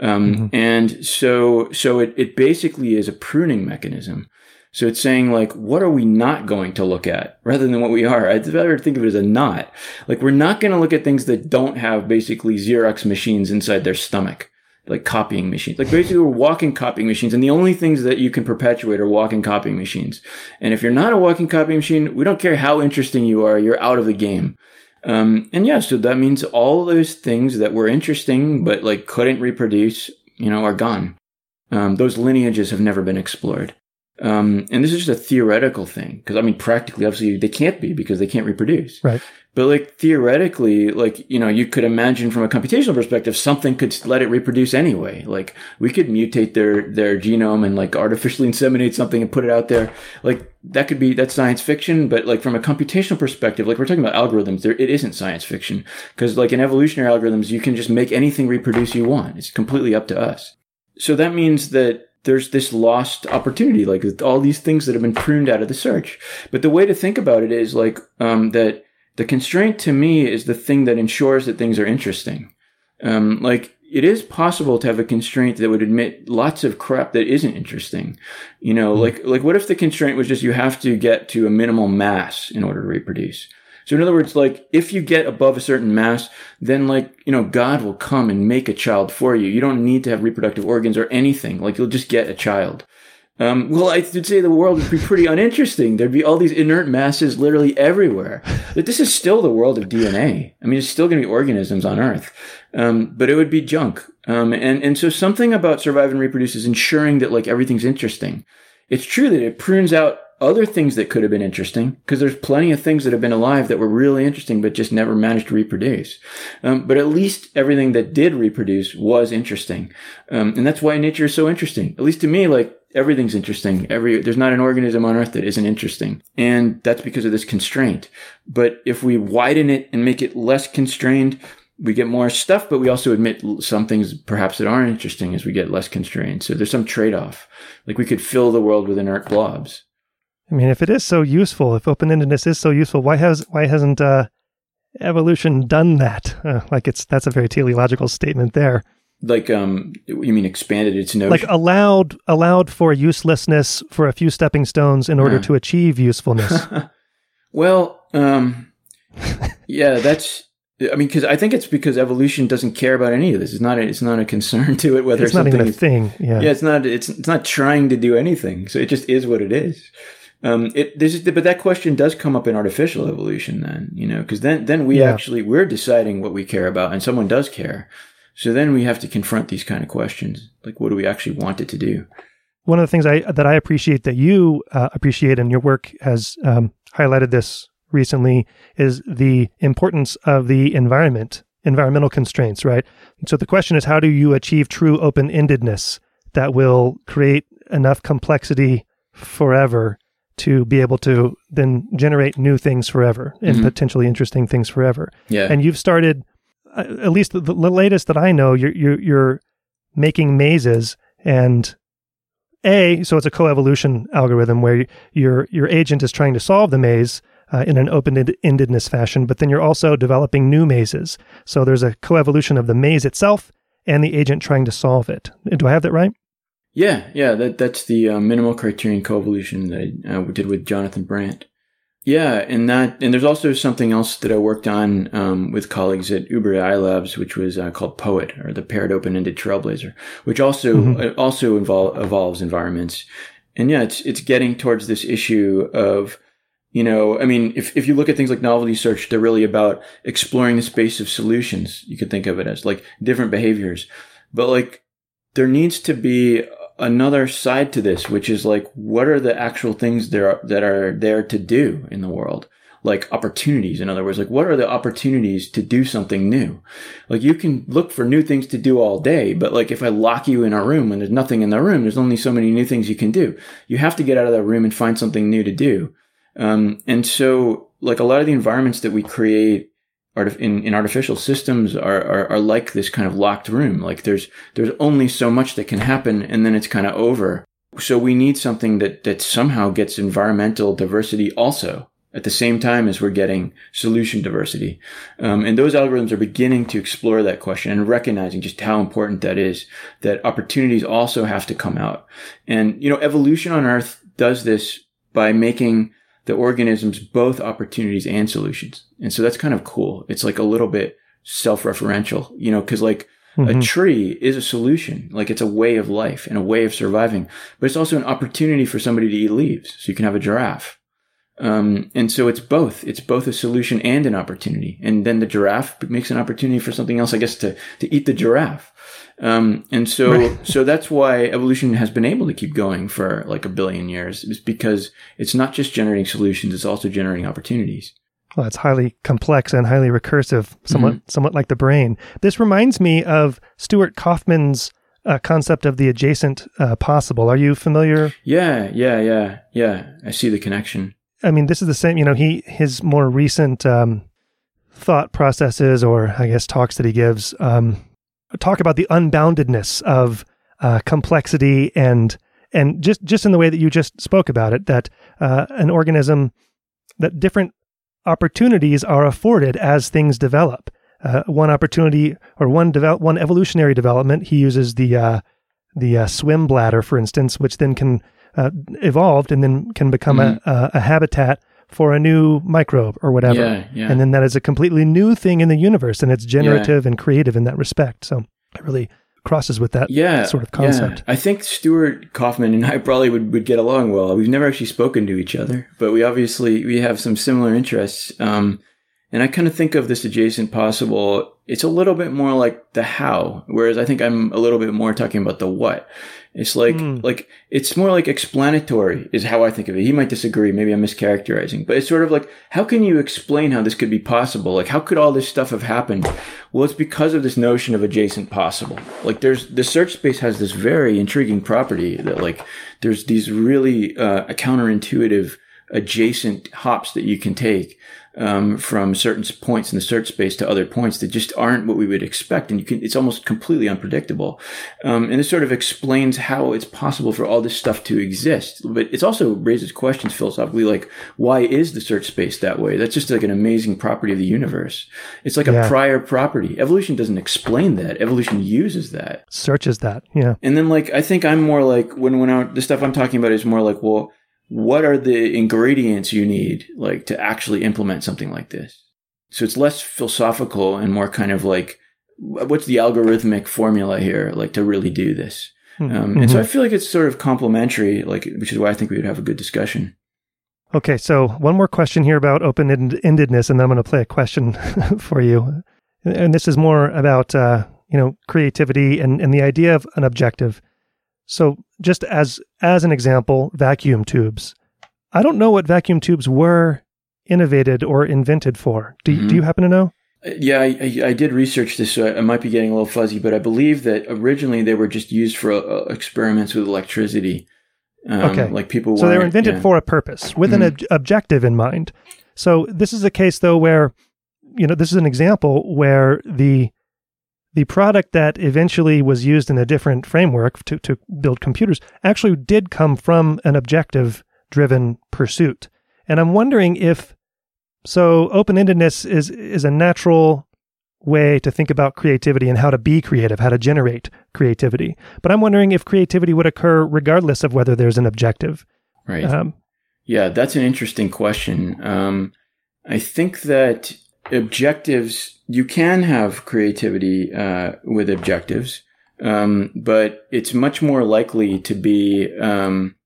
Um, mm-hmm. and so, so it, it basically is a pruning mechanism. So it's saying like, what are we not going to look at rather than what we are? I'd rather think of it as a not. Like we're not going to look at things that don't have basically Xerox machines inside their stomach like copying machines. Like basically we're walking copying machines and the only things that you can perpetuate are walking copying machines. And if you're not a walking copying machine, we don't care how interesting you are, you're out of the game. Um, and yeah, so that means all those things that were interesting but like couldn't reproduce, you know, are gone. Um, those lineages have never been explored. Um, and this is just a theoretical thing because I mean, practically, obviously, they can't be because they can't reproduce. Right. But like theoretically, like, you know, you could imagine from a computational perspective, something could let it reproduce anyway. Like we could mutate their, their genome and like artificially inseminate something and put it out there. Like that could be, that's science fiction. But like from a computational perspective, like we're talking about algorithms, there, it isn't science fiction. Cause like in evolutionary algorithms, you can just make anything reproduce you want. It's completely up to us. So that means that there's this lost opportunity, like all these things that have been pruned out of the search. But the way to think about it is like, um, that, the constraint to me is the thing that ensures that things are interesting. Um, like it is possible to have a constraint that would admit lots of crap that isn't interesting. You know, mm-hmm. like like what if the constraint was just you have to get to a minimal mass in order to reproduce? So in other words, like if you get above a certain mass, then like, you know, God will come and make a child for you. You don't need to have reproductive organs or anything. Like you'll just get a child. Um, well, I would say the world would be pretty uninteresting. There'd be all these inert masses literally everywhere. But this is still the world of DNA. I mean, it's still going to be organisms on Earth, um, but it would be junk. Um, and and so something about survive and reproduce is ensuring that like everything's interesting. It's true that it prunes out other things that could have been interesting because there's plenty of things that have been alive that were really interesting but just never managed to reproduce. Um, but at least everything that did reproduce was interesting, um, and that's why nature is so interesting. At least to me, like everything's interesting. Every there's not an organism on Earth that isn't interesting, and that's because of this constraint. But if we widen it and make it less constrained, we get more stuff, but we also admit some things perhaps that aren't interesting as we get less constrained. So there's some trade off. Like we could fill the world with inert blobs. I mean, if it is so useful, if open endedness is so useful, why has why hasn't uh, evolution done that? Uh, like it's that's a very teleological statement there like um you mean expanded its notion? Like allowed allowed for uselessness for a few stepping stones in order to achieve usefulness. [laughs] Well um [laughs] yeah that's i mean because i think it's because evolution doesn't care about any of this. It's not a, it's not a concern [laughs] to it whether it's not even a thing yeah. Yeah it's not it's it's not trying to do anything. So it just is what it is. Um, it this is, but that question does come up in artificial evolution then, you know, because then then we yeah. actually we're deciding what we care about, and someone does care. So then we have to confront these kind of questions. Like, what do we actually want it to do? One of the things I that I appreciate that you uh, appreciate and your work has um, highlighted this recently is the importance of the environment, environmental constraints, right? so the question is, how do you achieve true open endedness that will create enough complexity forever to be able to then generate new things forever and mm-hmm. potentially interesting things forever? Yeah. And you've started at least the, the, latest that I know, you're, you're, you're making mazes and a so it's a coevolution algorithm where your your agent is trying to solve the maze uh, in an open-endedness fashion, but then you're also developing new mazes. So there's a coevolution of the maze itself and the agent trying to solve it. Do I have that right? Yeah, yeah. That that's the uh, minimal criterion coevolution that I uh, did with Jonathan Brant. Yeah, and that and there's also something else that I worked on um, with colleagues at Uber AI Labs, which was uh, called Poet or the Paired Open-Ended Trailblazer, which also mm-hmm. uh, also involve, evolves environments. And yeah, it's it's getting towards this issue of you know, I mean, if, if you look at things like novelty search, they're really about exploring the space of solutions. You could think of it as like different behaviors. But like, there needs to be another side to this, which is like, what are the actual things there are, that are there to do in the world? Like opportunities. In other words, like what are the opportunities to do something new? Like you can look for new things to do all day, but like if I lock you in a room and there's nothing in the room, there's only so many new things you can do. You have to get out of that room and find something new to do. Um, and so like a lot of the environments that we create in, in artificial systems are, are, are like this kind of locked room. Like there's, there's only so much that can happen and then it's kind of over. So we need something that, that somehow gets environmental diversity also at the same time as we're getting solution diversity. Um, and those algorithms are beginning to explore that question and recognizing just how important that is, that opportunities also have to come out. And, you know, evolution on Earth does this by making the organisms both opportunities and solutions. And so that's kind of cool. It's like a little bit self-referential, you know, cause like mm-hmm. a tree is a solution. Like it's a way of life and a way of surviving, but it's also an opportunity for somebody to eat leaves. So you can have a giraffe. Um, and so it's both. It's both a solution and an opportunity. And then the giraffe makes an opportunity for something else, I guess, to, to eat the giraffe. Um, and so, right. [laughs] so that's why evolution has been able to keep going for like a billion years is because it's not just generating solutions, it's also generating opportunities. Well, it's highly complex and highly recursive, somewhat, mm-hmm. somewhat like the brain. This reminds me of Stuart Kauffman's uh, concept of the adjacent uh, possible. Are you familiar? Yeah, yeah, yeah, yeah. I see the connection. I mean, this is the same. You know, he his more recent um, thought processes, or I guess talks that he gives, um, talk about the unboundedness of uh, complexity and and just just in the way that you just spoke about it that uh, an organism that different opportunities are afforded as things develop uh, one opportunity or one develop one evolutionary development he uses the uh, the uh, swim bladder for instance which then can uh, evolved and then can become mm. a, a, a habitat for a new microbe or whatever. Yeah, yeah. And then that is a completely new thing in the universe and it's generative yeah. and creative in that respect. So it really crosses with that yeah, sort of concept. Yeah. I think Stuart Kauffman and I probably would, would get along well. We've never actually spoken to each other, but we obviously we have some similar interests. Um, and I kind of think of this adjacent possible. It's a little bit more like the how, whereas I think I'm a little bit more talking about the what. It's like mm. like it's more like explanatory is how I think of it. He might disagree, maybe I'm mischaracterizing, but it's sort of like how can you explain how this could be possible? Like how could all this stuff have happened? Well, it's because of this notion of adjacent possible. Like there's the search space has this very intriguing property that like there's these really uh, counterintuitive adjacent hops that you can take um, from certain points in the search space to other points that just aren't what we would expect, and you can it's almost completely unpredictable. Um, and this sort of explains how it's possible for all this stuff to exist, but it also raises questions philosophically, like why is the search space that way? That's just like an amazing property of the universe. It's like yeah. a prior property. Evolution doesn't explain that. Evolution uses that, searches that. Yeah. And then like I think I'm more like when when I, the stuff I'm talking about is more like well what are the ingredients you need like to actually implement something like this? So it's less philosophical and more kind of like what's the algorithmic formula here like to really do this? Mm-hmm. um, and so mm-hmm. i feel like it's sort of complementary like which is why i think we would have a good discussion. Okay so one more question here about open-endedness and then i'm going to play a question [laughs] for you. And this is more about uh, you know creativity and, and the idea of an objective so just as as an example, vacuum tubes. I don't know what vacuum tubes were innovated or invented for. Do, mm-hmm. do you happen to know? Uh, yeah, I, I, did research this, so I might be getting a little fuzzy, but I believe that originally they were just used for uh, experiments with electricity. Um, okay, like people. So they were invented yeah. for a purpose with mm-hmm. an ob- objective in mind. So this is a case though where, you know, this is an example where the the product that eventually was used in a different framework to, to build computers actually did come from an objective driven pursuit. And I'm wondering if so open endedness is is a natural way to think about creativity and how to be creative, how to generate creativity. But I'm wondering if creativity would occur regardless of whether there's an objective. Right. Um, Yeah, that's an interesting question. Um, I think that objectives, you can have creativity uh, with objectives, um, but it's much more likely to be, um,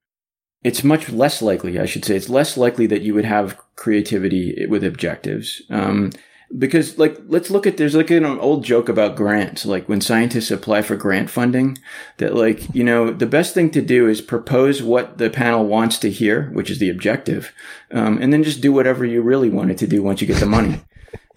it's much less likely, I should say, it's less likely that you would have creativity with objectives. Um, because like let's look at there's like an old joke about grants like when scientists apply for grant funding that like you know the best thing to do is propose what the panel wants to hear which is the objective um, and then just do whatever you really wanted to do once you get the money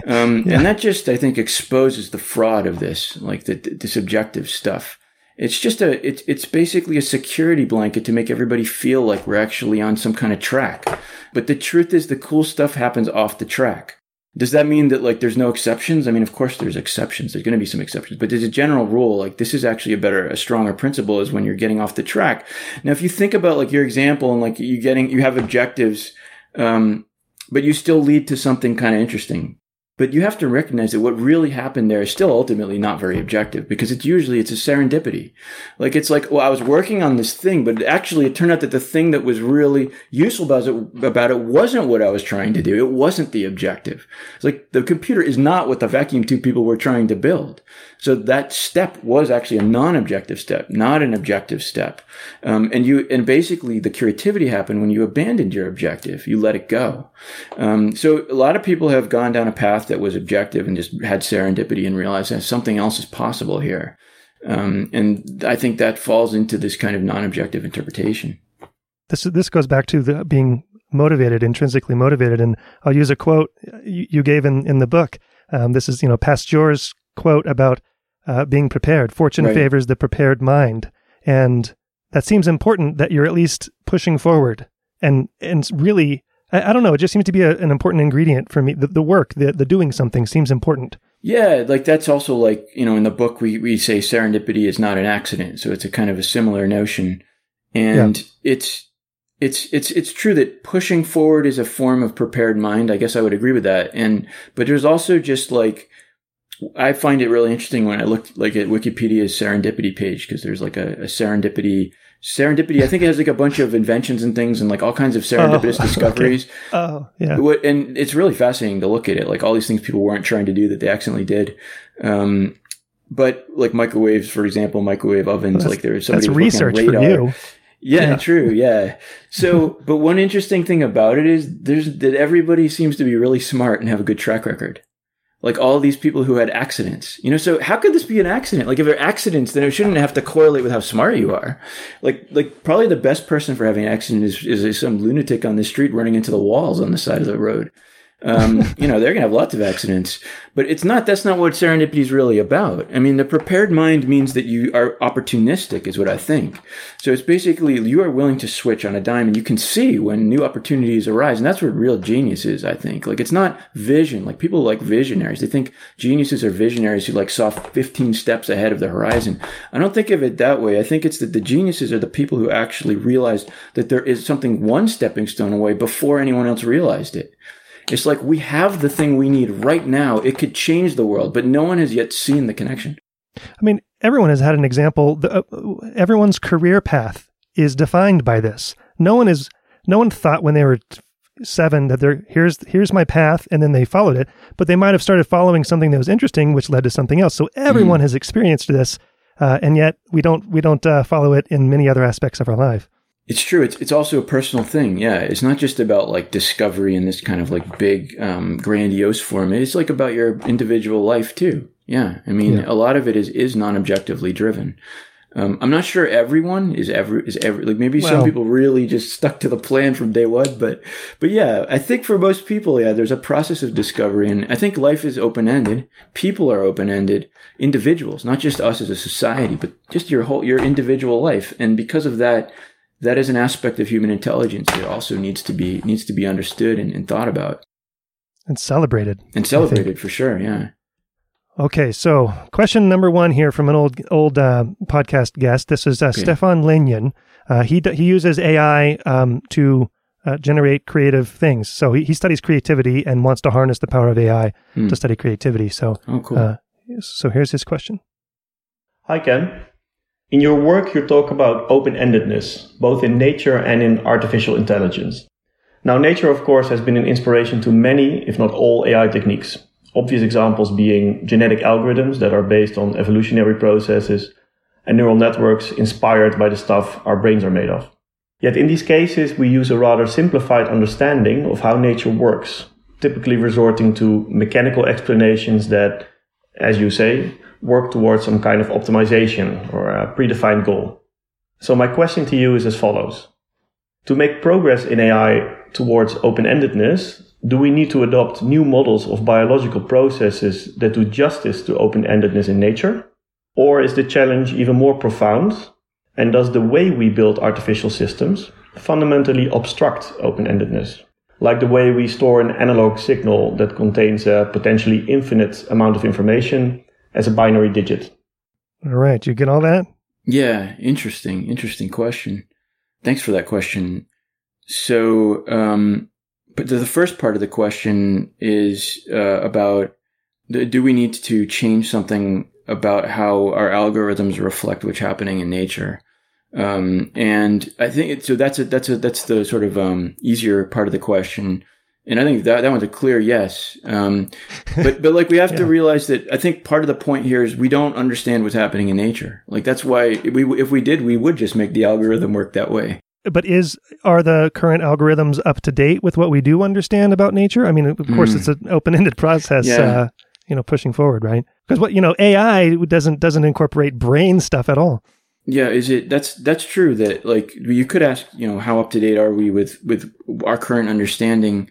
um, [laughs] yeah. and that just i think exposes the fraud of this like the, the subjective stuff it's just a it's it's basically a security blanket to make everybody feel like we're actually on some kind of track but the truth is the cool stuff happens off the track does that mean that like there's no exceptions? I mean, of course there's exceptions. There's going to be some exceptions, but there's a general rule. Like this is actually a better, a stronger principle is when you're getting off the track. Now, if you think about like your example and like you getting, you have objectives, um, but you still lead to something kind of interesting. But you have to recognize that what really happened there is still ultimately not very objective because it's usually it's a serendipity. Like it's like, well, I was working on this thing, but actually it turned out that the thing that was really useful about it, about it wasn't what I was trying to do. It wasn't the objective. It's like the computer is not what the vacuum tube people were trying to build. So that step was actually a non-objective step, not an objective step. Um, and you, and basically the creativity happened when you abandoned your objective. You let it go. Um, so a lot of people have gone down a path that was objective and just had serendipity and realized that something else is possible here. Um, and I think that falls into this kind of non-objective interpretation. This this goes back to the being motivated, intrinsically motivated, and I'll use a quote you, you gave in in the book. Um, this is you know Pasteur's quote about uh, being prepared. Fortune right. favors the prepared mind, and that seems important that you're at least pushing forward and and really. I, I don't know. It just seems to be a, an important ingredient for me. The, the work, the, the doing something seems important. Yeah, like that's also like, you know, in the book we, we say serendipity is not an accident. So it's a kind of a similar notion. And yeah. it's it's it's it's true that pushing forward is a form of prepared mind. I guess I would agree with that. And but there's also just like I find it really interesting when I look like at Wikipedia's serendipity page because there's like a, a, serendipity serendipity. I think it has like a bunch of inventions and things and like all kinds of serendipitous oh, discoveries. Okay. Oh, yeah. And it's really fascinating to look at it. Like all these things people weren't trying to do that they accidentally did. Um, but like microwaves, for example, microwave ovens, well, like there's somebody that's research for you. Yeah, yeah, true. Yeah. So, but one interesting thing about it is there's that everybody seems to be really smart and have a good track record like all these people who had accidents. You know, so how could this be an accident? Like if they're accidents, then it shouldn't have to correlate with how smart you are. Like like probably the best person for having an accident is, is some lunatic on the street running into the walls on the side of the road. Um, you know, they're going to have lots of accidents, but it's not, that's not what serendipity is really about. I mean, the prepared mind means that you are opportunistic is what I think. So it's basically you are willing to switch on a dime and you can see when new opportunities arise. And that's what real genius is, I think. Like it's not vision. Like people like visionaries. They think geniuses are visionaries who like saw 15 steps ahead of the horizon. I don't think of it that way. I think it's that the geniuses are the people who actually realized that there is something one stepping stone away before anyone else realized it. It's like we have the thing we need right now. It could change the world, but no one has yet seen the connection. I mean, everyone has had an example. The, uh, everyone's career path is defined by this. No one is. No one thought when they were seven that they're here's here's my path, and then they followed it. But they might have started following something that was interesting, which led to something else. So everyone mm. has experienced this, uh, and yet we don't we don't uh, follow it in many other aspects of our life. It's true. It's it's also a personal thing. Yeah, it's not just about like discovery in this kind of like big, um, grandiose form. It's like about your individual life too. Yeah, I mean, yeah. a lot of it is is non objectively driven. Um, I'm not sure everyone is ever is ever like maybe well, some people really just stuck to the plan from day one, but but yeah, I think for most people, yeah, there's a process of discovery, and I think life is open ended. People are open ended, individuals, not just us as a society, but just your whole your individual life, and because of that that is an aspect of human intelligence that also needs to be needs to be understood and, and thought about. And celebrated and celebrated for sure yeah. Okay so question number one here from an old old uh, podcast guest. This is uh, okay. Stefan Leijnen uh, he he uses ai um, to uh, generate creative things. So he, he studies creativity and wants to harness the power of ai mm. to study creativity. So oh, cool. Uh, so here's his question. Hi ken in your work, you talk about open endedness, both in nature and in artificial intelligence. Now, nature, of course, has been an inspiration to many, if not all, AI techniques. Obvious examples being genetic algorithms that are based on evolutionary processes and neural networks inspired by the stuff our brains are made of. Yet in these cases, we use a rather simplified understanding of how nature works, typically resorting to mechanical explanations that, as you say, work towards some kind of optimization or a predefined goal. So my question to you is as follows. To make progress in AI towards open-endedness, do we need to adopt new models of biological processes that do justice to open-endedness in nature? Or is the challenge even more profound? And does the way we build artificial systems fundamentally obstruct open-endedness? Like the way we store an analog signal that contains a potentially infinite amount of information as a binary digit. All right. You get all that? Yeah. Interesting. Interesting question. Thanks for that question. So, um, but the first part of the question is uh, about do we need to change something about how our algorithms reflect what's happening in nature? Um, and I think it, so. That's a that's a that's the sort of um, easier part of the question. And I think that that one's a clear yes. Um, but but like we have [laughs] yeah. to realize that I think part of the point here is we don't understand what's happening in nature. Like that's why we if we did, we would just make the algorithm work that way but is are the current algorithms up to date with what we do understand about nature? I mean, of course, mm. it's an open-ended process. Yeah. Uh, you know, pushing forward, right? Because what you know, AI doesn't doesn't incorporate brain stuff at all. Yeah, is it that's that's true that like you could ask, you know, how up to date are we with with our current understanding?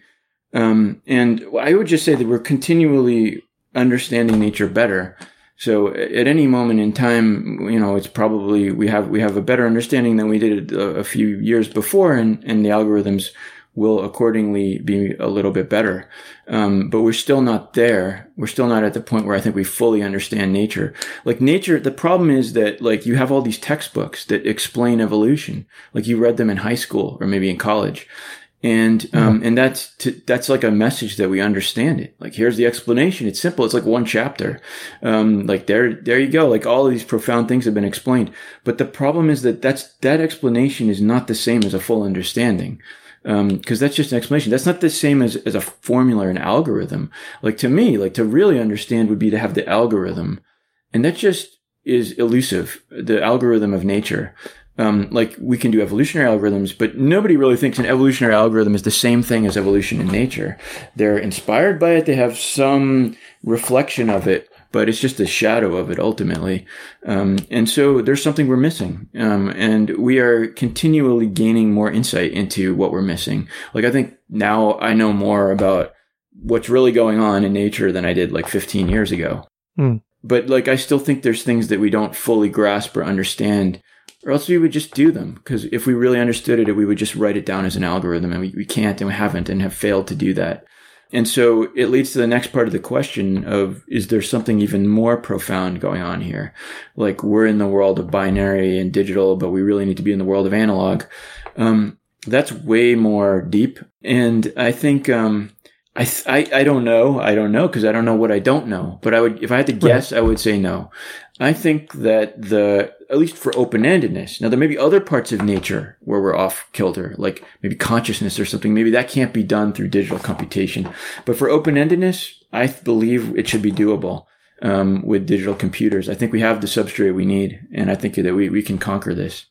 Um, and I would just say that we're continually understanding nature better. So at any moment in time, you know, it's probably we have we have a better understanding than we did a, a, few years before, and and the algorithms will accordingly be a little bit better. Um, but we're still not there. We're still not at the point where I think we fully understand nature. Like nature, the problem is that like you have all these textbooks that explain evolution, like you read them in high school or maybe in college, and um, and that's to, that's like a message that we understand it. Like here's the explanation. It's simple. It's like one chapter. Um, like there there you go. Like all of these profound things have been explained. But the problem is that that's that explanation is not the same as a full understanding. Because um, that's just an explanation. That's not the same as, as a formula or an algorithm. Like to me, like to really understand would be to have the algorithm. And that just is elusive, the algorithm of nature um, like we can do evolutionary algorithms, but nobody really thinks an evolutionary algorithm is the same thing as evolution in nature. They're inspired by it. They have some reflection of it, but it's just a shadow of it ultimately. Um, and so there's something we're missing. Um, and we are continually gaining more insight into what we're missing. Like I think now I know more about what's really going on in nature than I did like 15 years ago. Mm. But like I still think there's things that we don't fully grasp or understand or else we would just do them because if we really understood it we would just write it down as an algorithm and we, we can't and we haven't and have failed to do that and so it leads to the next part of the question of is there something even more profound going on here like we're in the world of binary and digital but we really need to be in the world of analog um, that's way more deep and i think um, I, th- I, I don't know. I don't know because I don't know what I don't know. But I would, if I had to guess. I would say no. I think that the, at least for open-endedness, now there may be other parts of nature where we're off kilter, like maybe consciousness or something. Maybe that can't be done through digital computation. But for open-endedness, I believe it should be doable. Um, with digital computers, I think we have the substrate we need, and I think that we, we can conquer this.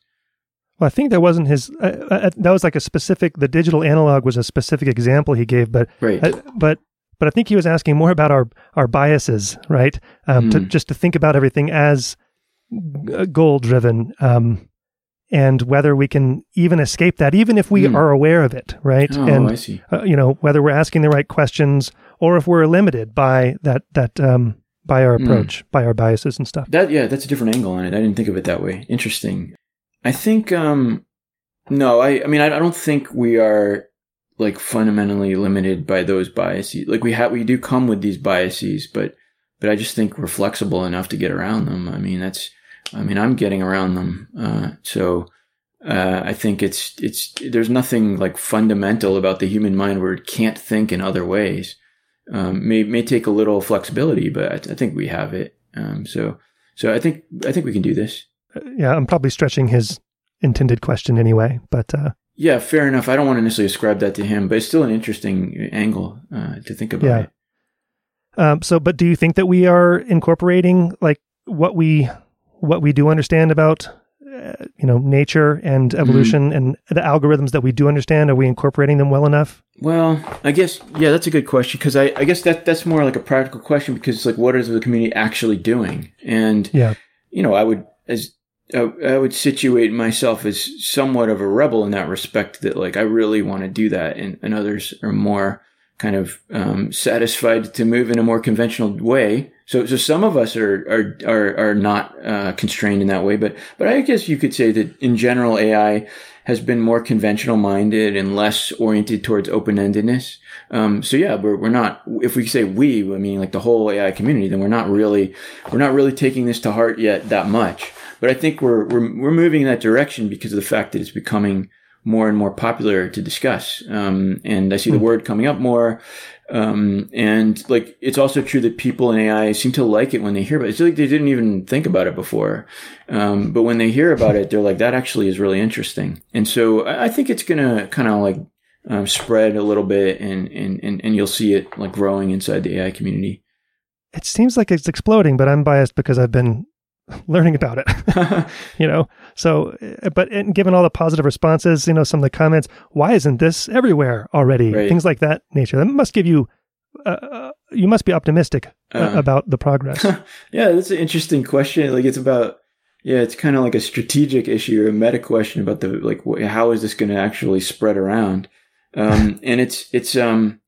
Well, I think that wasn't his. Uh, uh, that was like a specific. The digital analog was a specific example he gave, but right. Uh, but but I think he was asking more about our our biases, right? Um, mm. To just to think about everything as goal driven, um, and whether we can even escape that, even if we mm. are aware of it, right? Oh, and I see. Uh, you know whether we're asking the right questions or if we're limited by that that um, by our hmm. approach, mm. by our biases and stuff. That yeah, that's a different angle on it. I didn't think of it that way. Interesting. I think um no, I I mean I, I don't think we are like fundamentally limited by those biases. Like we have we do come with these biases, but but I just think we're flexible enough to get around them. I mean that's I mean I'm getting around them. Uh so uh, I think it's it's there's nothing like fundamental about the human mind where it can't think in other ways. Um, may may take a little flexibility, but I, I think we have it. Um, so so I think I think we can do this yeah, I'm probably stretching his intended question anyway, but uh, Yeah, fair enough. I don't want to necessarily ascribe that to him, but it's still an interesting angle uh, to think about. Yeah. Um, so, but do you think that we are incorporating like what we what we do understand about uh, you know nature and Mm-hmm. evolution and the algorithms that we do understand? Are we incorporating them well enough? Well, I guess yeah, that's a good question because I, I guess that that's more like a practical question because it's like what is the community actually doing? And Yeah. you know, I would as I, I would situate myself as somewhat of a rebel in that respect that like I really want to do that and, and others are more kind of um, satisfied to move in a more conventional way. So, so some of us are are are, are not uh, constrained in that way, but but I guess you could say that in general AI has been more conventional minded and less oriented towards open endedness. Um, so yeah, we're we're not. If we say we, I mean like the whole AI community, then we're not really we're not really taking this to heart yet that much. But I think we're we're we're moving in that direction because of the fact that it's becoming more and more popular to discuss. Um, and I see the word coming up more. Um, and like, it's also true that people in AI seem to like it when they hear about it. It's like they didn't even think about it before. Um, but when they hear about it, they're like, that actually is really interesting. And so I, I think it's going to kind of like, um, spread a little bit and, and, and, and you'll see it like growing inside the AI community. It seems like it's exploding, but I'm biased because I've been [laughs] learning about it. [laughs] [laughs] you know, so uh, but and given all the positive responses, you know, some of the comments, why isn't this everywhere already? Right. Things like that nature. That must give you. Uh, uh, you must be optimistic uh, Uh. about the progress. [laughs] Yeah, that's an interesting question. Like it's about yeah, it's kind of like a strategic issue or a meta question about the like wh- how is this going to actually spread around? Um, [laughs] and it's it's um,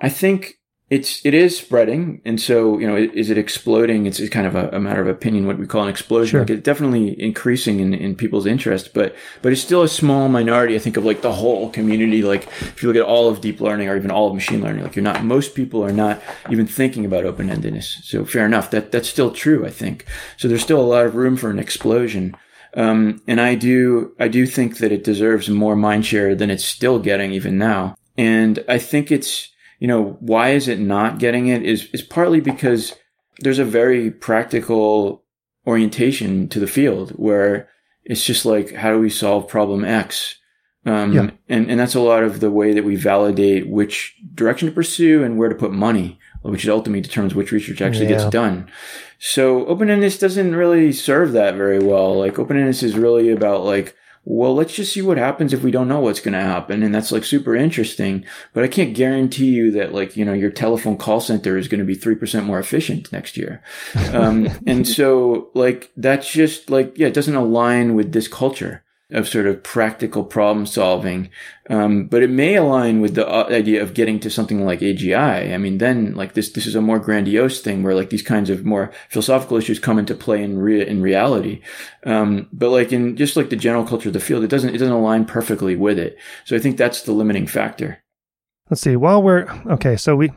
I think it's it is spreading, and so you know, is it exploding? It's, kind of a, a matter of opinion. What we call an explosion, Sure. like it's definitely increasing in, in people's interest, but but it's still a small minority. I think of like the whole community. Like if you look at all of deep learning or even all of machine learning, like you're not most people are not even thinking about open endedness. So fair enough. That that's still true. I think so. There's still a lot of room for an explosion. Um, and I do, I do think that it deserves more mind share than it's still getting even now. And I think it's, you know, why is it not getting it is, is partly because there's a very practical orientation to the field where it's just like, how do we solve problem X? Um, Yeah. and, and that's a lot of the way that we validate which direction to pursue and where to put money, which ultimately determines which research actually Yeah. gets done. So open-endedness doesn't really serve that very well. Like open-endedness is really about like, well, let's just see what happens if we don't know what's going to happen. And that's like super interesting, but I can't guarantee you that like, you know, your telephone call center is going to be 3% more efficient next year. [laughs] Um, and so like, that's just like, yeah, it doesn't align with this culture of sort of practical problem solving. Um, but it may align with the uh, idea of getting to something like AGI. I mean, then like this, this is a more grandiose thing where like these kinds of more philosophical issues come into play in rea- in reality. Um, but like in just like the general culture of the field, it doesn't, it doesn't align perfectly with it. So I think that's the limiting factor. Let's see. While we're okay, so we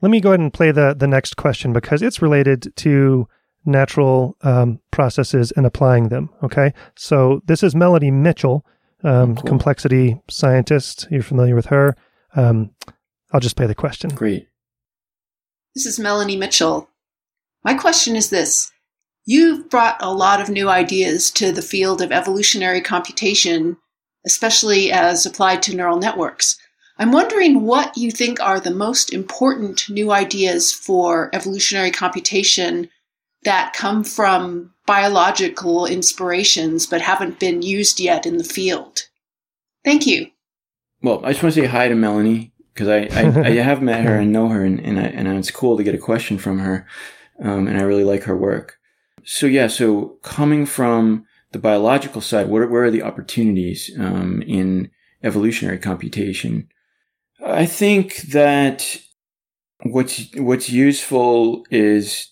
let me go ahead and play the the next question because it's related to natural um, processes and applying them. Okay, so this is Melanie Mitchell, um, Cool. complexity scientist. You're familiar with her. Um, I'll just play the question. Great. This is Melanie Mitchell. My question is this You've brought a lot of new ideas to the field of evolutionary computation, especially as applied to neural networks. I'm wondering what you think are the most important new ideas for evolutionary computation that come from biological inspirations but haven't been used yet in the field. Thank you. Well, I just want to say hi to Melanie because I, I, [laughs] I have met her and know her, and and, I, and it's cool to get a question from her, um, and I really like her work. So yeah, so coming from the biological side, what are, where are the opportunities um, in evolutionary computation? I think that what's what's useful is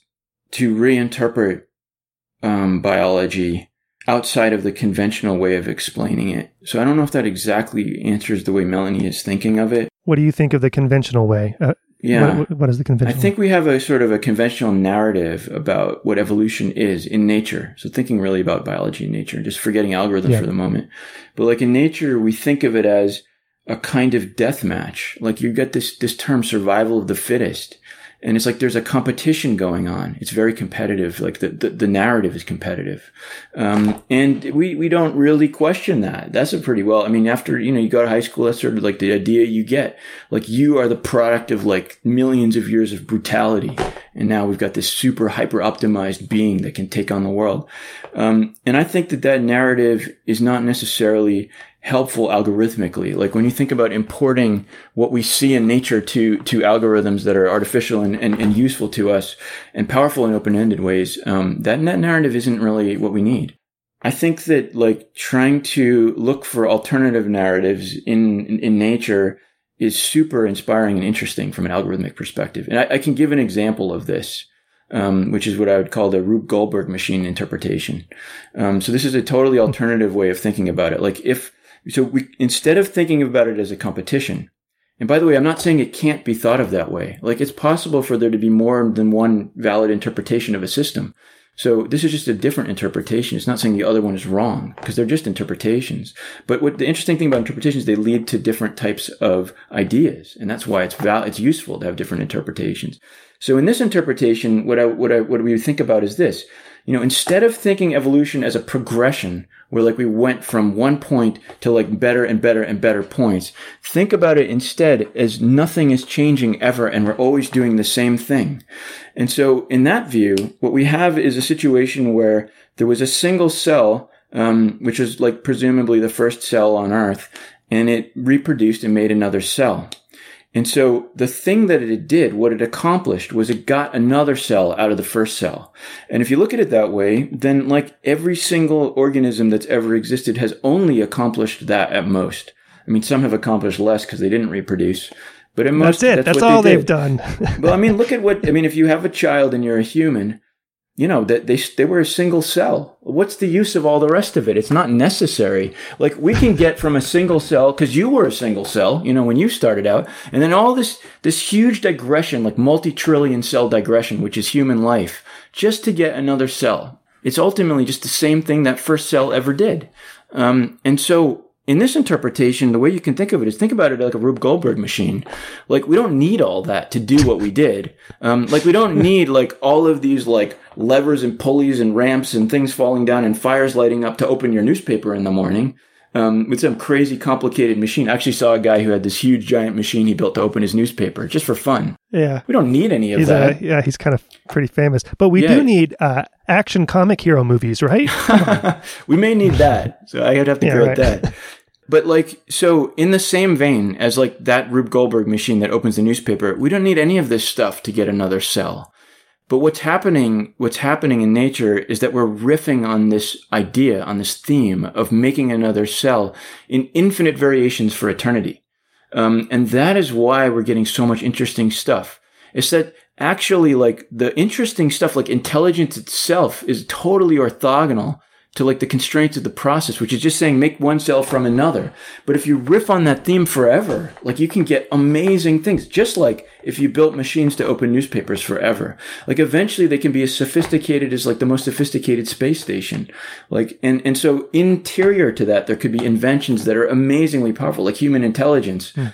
to reinterpret um, biology outside of the conventional way of explaining it. So I don't know if that exactly answers the way Melanie is thinking of it. What do you think of the conventional way? Uh, Yeah. What, what is the conventional? I think we have a sort of a conventional narrative about what evolution is in nature. So thinking really about biology and nature, just forgetting algorithms Yeah. for the moment. But like in nature, we think of it as a kind of death match. Like you get this, this term survival of the fittest. And it's like there's a competition going on. It's very competitive. Like the, the, the narrative is competitive. Um, and we, we don't really question that. That's a pretty well, I mean, after, you know, you go to high school, that's sort of like the idea you get. Like you are the product of like millions of years of brutality. And now we've got this super hyper optimized being that can take on the world. Um, and I think that that narrative is not necessarily helpful algorithmically. Like when you think about importing what we see in nature to, to algorithms that are artificial and, and, and useful to us and powerful in open-ended ways, um, that, that narrative isn't really what we need. I think that like trying to look for alternative narratives in, in, in nature is super inspiring and interesting from an algorithmic perspective. And I, I can give an example of this. Um, which is what I would call the Rube Goldberg machine interpretation. Um, so this is a totally alternative way of thinking about it. Like if so we, instead of thinking about it as a competition, and by the way, I'm not saying it can't be thought of that way. Like it's possible for there to be more than one valid interpretation of a system. So this is just a different interpretation. It's not saying the other one is wrong because they're just interpretations. But what the interesting thing about interpretations, they lead to different types of ideas. And that's why it's val- it's useful to have different interpretations. So in this interpretation, what I, what I, what we think about is this you know, instead of thinking evolution as a progression where like we went from one point to like better and better and better points, think about it instead as nothing is changing ever and we're always doing the same thing. And so in that view, what we have is a situation where there was a single cell, um, which was like presumably the first cell on Earth, and it reproduced and made another cell. And so the thing that it did, what it accomplished was it got another cell out of the first cell. And if you look at it that way, then like every single organism that's ever existed has only accomplished that at most. I mean, some have accomplished less because they didn't reproduce. But at most, that's it. That's, that's all they have done. well, I mean, look at what, [laughs] I mean, if you have a child and you're a human, you know that they they were a single cell. What's the use of all the rest of it? It's not necessary. Like we can get from a single cell because you were a single cell, you know, when you started out, and then all this this huge digression, like multi-trillion cell digression, which is human life, just to get another cell. It's ultimately just the same thing that first cell ever did. Um, and so in this interpretation, the way you can think of it is think about it like a Rube Goldberg machine. Like we don't need all that to do what we did. Um, like we don't need like all of these like levers and pulleys and ramps and things falling down and fires lighting up to open your newspaper in the morning. Um, with some crazy complicated machine. I actually saw a guy who had this huge giant machine he built to open his newspaper just for fun. Yeah. We don't need any of he's that. A, yeah, he's kind of pretty famous. But we Yeah. do need uh, action comic hero movies, right? [laughs] we may need that. So I'd have to Yeah, create right. that. [laughs] But like, so in the same vein as like that Rube Goldberg machine that opens the newspaper, we don't need any of this stuff to get another cell. But what's happening, what's happening in nature is that we're riffing on this idea, on this theme of making another cell in infinite variations for eternity. Um, and that is why we're getting so much interesting stuff. It's that actually like the interesting stuff, like intelligence itself is totally orthogonal to like the constraints of the process, which is just saying make one cell from another. But if you riff on that theme forever, like you can get amazing things, just like if you built machines to open newspapers forever. Like eventually they can be as sophisticated as like the most sophisticated space station. Like, and, and so interior to that, there could be inventions that are amazingly powerful, like human intelligence. Hmm.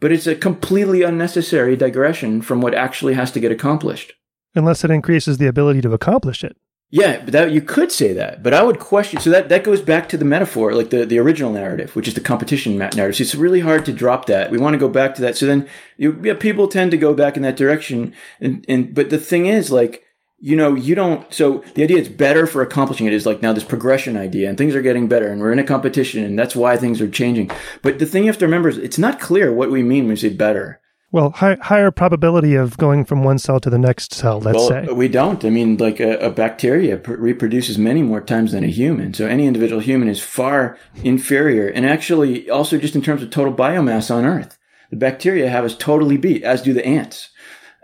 But it's a completely unnecessary digression from what actually has to get accomplished. Unless it increases the ability to accomplish it. Yeah, but that you could say that, but I would question. So that that goes back to the metaphor, like the the original narrative, which is the competition narrative. So it's really hard to drop that. We want to go back to that. So then, you, yeah, people tend to go back in that direction. And and but the thing is, like you know, you don't. So the idea it's better for accomplishing it is like now this progression idea, and things are getting better, and we're in a competition, and that's why things are changing. But the thing you have to remember is it's not clear what we mean when we say better. Well, hi- higher probability of going from one cell to the next cell, let's well, say. we don't. I mean, like a, a bacteria pr- reproduces many more times than a human. So any individual human is far inferior. And actually, also just in terms of total biomass on Earth, the bacteria have us totally beat, as do the ants.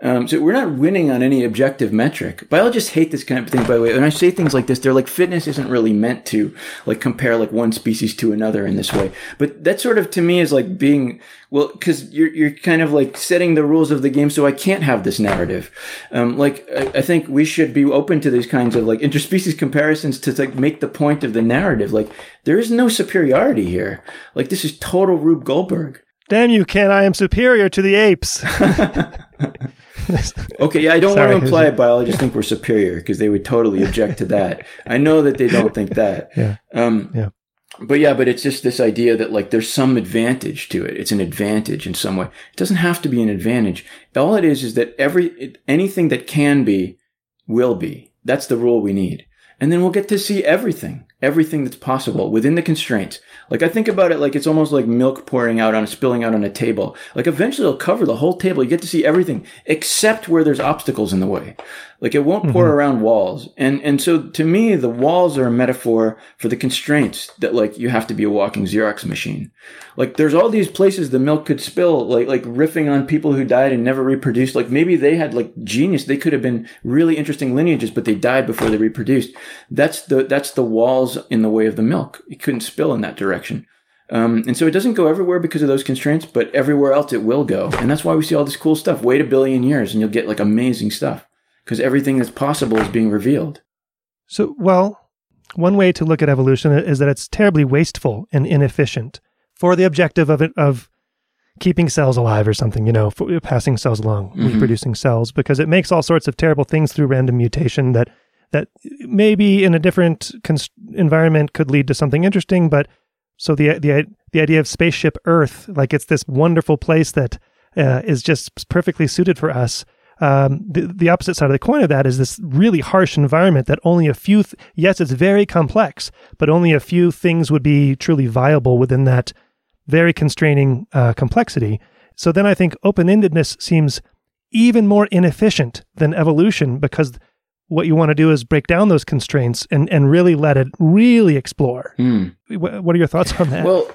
Um, so we're not winning on any objective metric. Biologists hate this kind of thing, by the way. When I say things like this, they're like fitness isn't really meant to like compare like one species to another in this way. But that sort of to me is like being well, because you're you're kind of like setting the rules of the game, so I can't have this narrative. Um, like I, I think we should be open to these kinds of like interspecies comparisons to like make the point of the narrative. Like there is no superiority here. Like this is total Rube Goldberg. Damn you, Ken, I am superior to the apes. [laughs] [laughs] [laughs] Okay, yeah, I don't Sorry, want to imply Jose. biologists think we're superior because they would totally object to that. I know that they don't think that. [laughs] Yeah. Um, Yeah. But yeah, but it's just this idea that like there's some advantage to it. It's an advantage in some way. It doesn't have to be an advantage. All it is is that every it, anything that can be will be. That's the rule we need. And then we'll get to see everything, everything that's possible within the constraints. Like I think about it like it's almost like milk pouring out on, spilling out on a table. Like eventually it'll cover the whole table. You get to see everything except where there's obstacles in the way. Like it won't pour mm-hmm. around walls. And, and so to me, the walls are a metaphor for the constraints that like you have to be a walking Xerox machine. Like there's all these places the milk could spill, like, like riffing on people who died and never reproduced. Like maybe they had like genius. They could have been really interesting lineages, but they died before they reproduced. That's the, that's the walls in the way of the milk. It couldn't spill in that direction. Um, and so it doesn't go everywhere because of those constraints, but everywhere else it will go. And that's why we see all this cool stuff. Wait a billion years and you'll get like amazing stuff because everything that's possible is being revealed. So, well, one way to look at evolution is that it's terribly wasteful and inefficient for the objective of it of keeping cells alive or something, you know, for passing cells along, Mhm. reproducing cells, because it makes all sorts of terrible things through random mutation that that maybe in a different environment could lead to something interesting. But so the the the idea of spaceship Earth, like it's this wonderful place that uh, is just perfectly suited for us. Um, the, the opposite side of the coin of that is this really harsh environment that only a few, th- yes, it's very complex, but only a few things would be truly viable within that very constraining uh, complexity. So then I think open endedness seems even more inefficient than evolution because what you want to do is break down those constraints and, and really let it really explore. Wh- What are your thoughts on that? Well,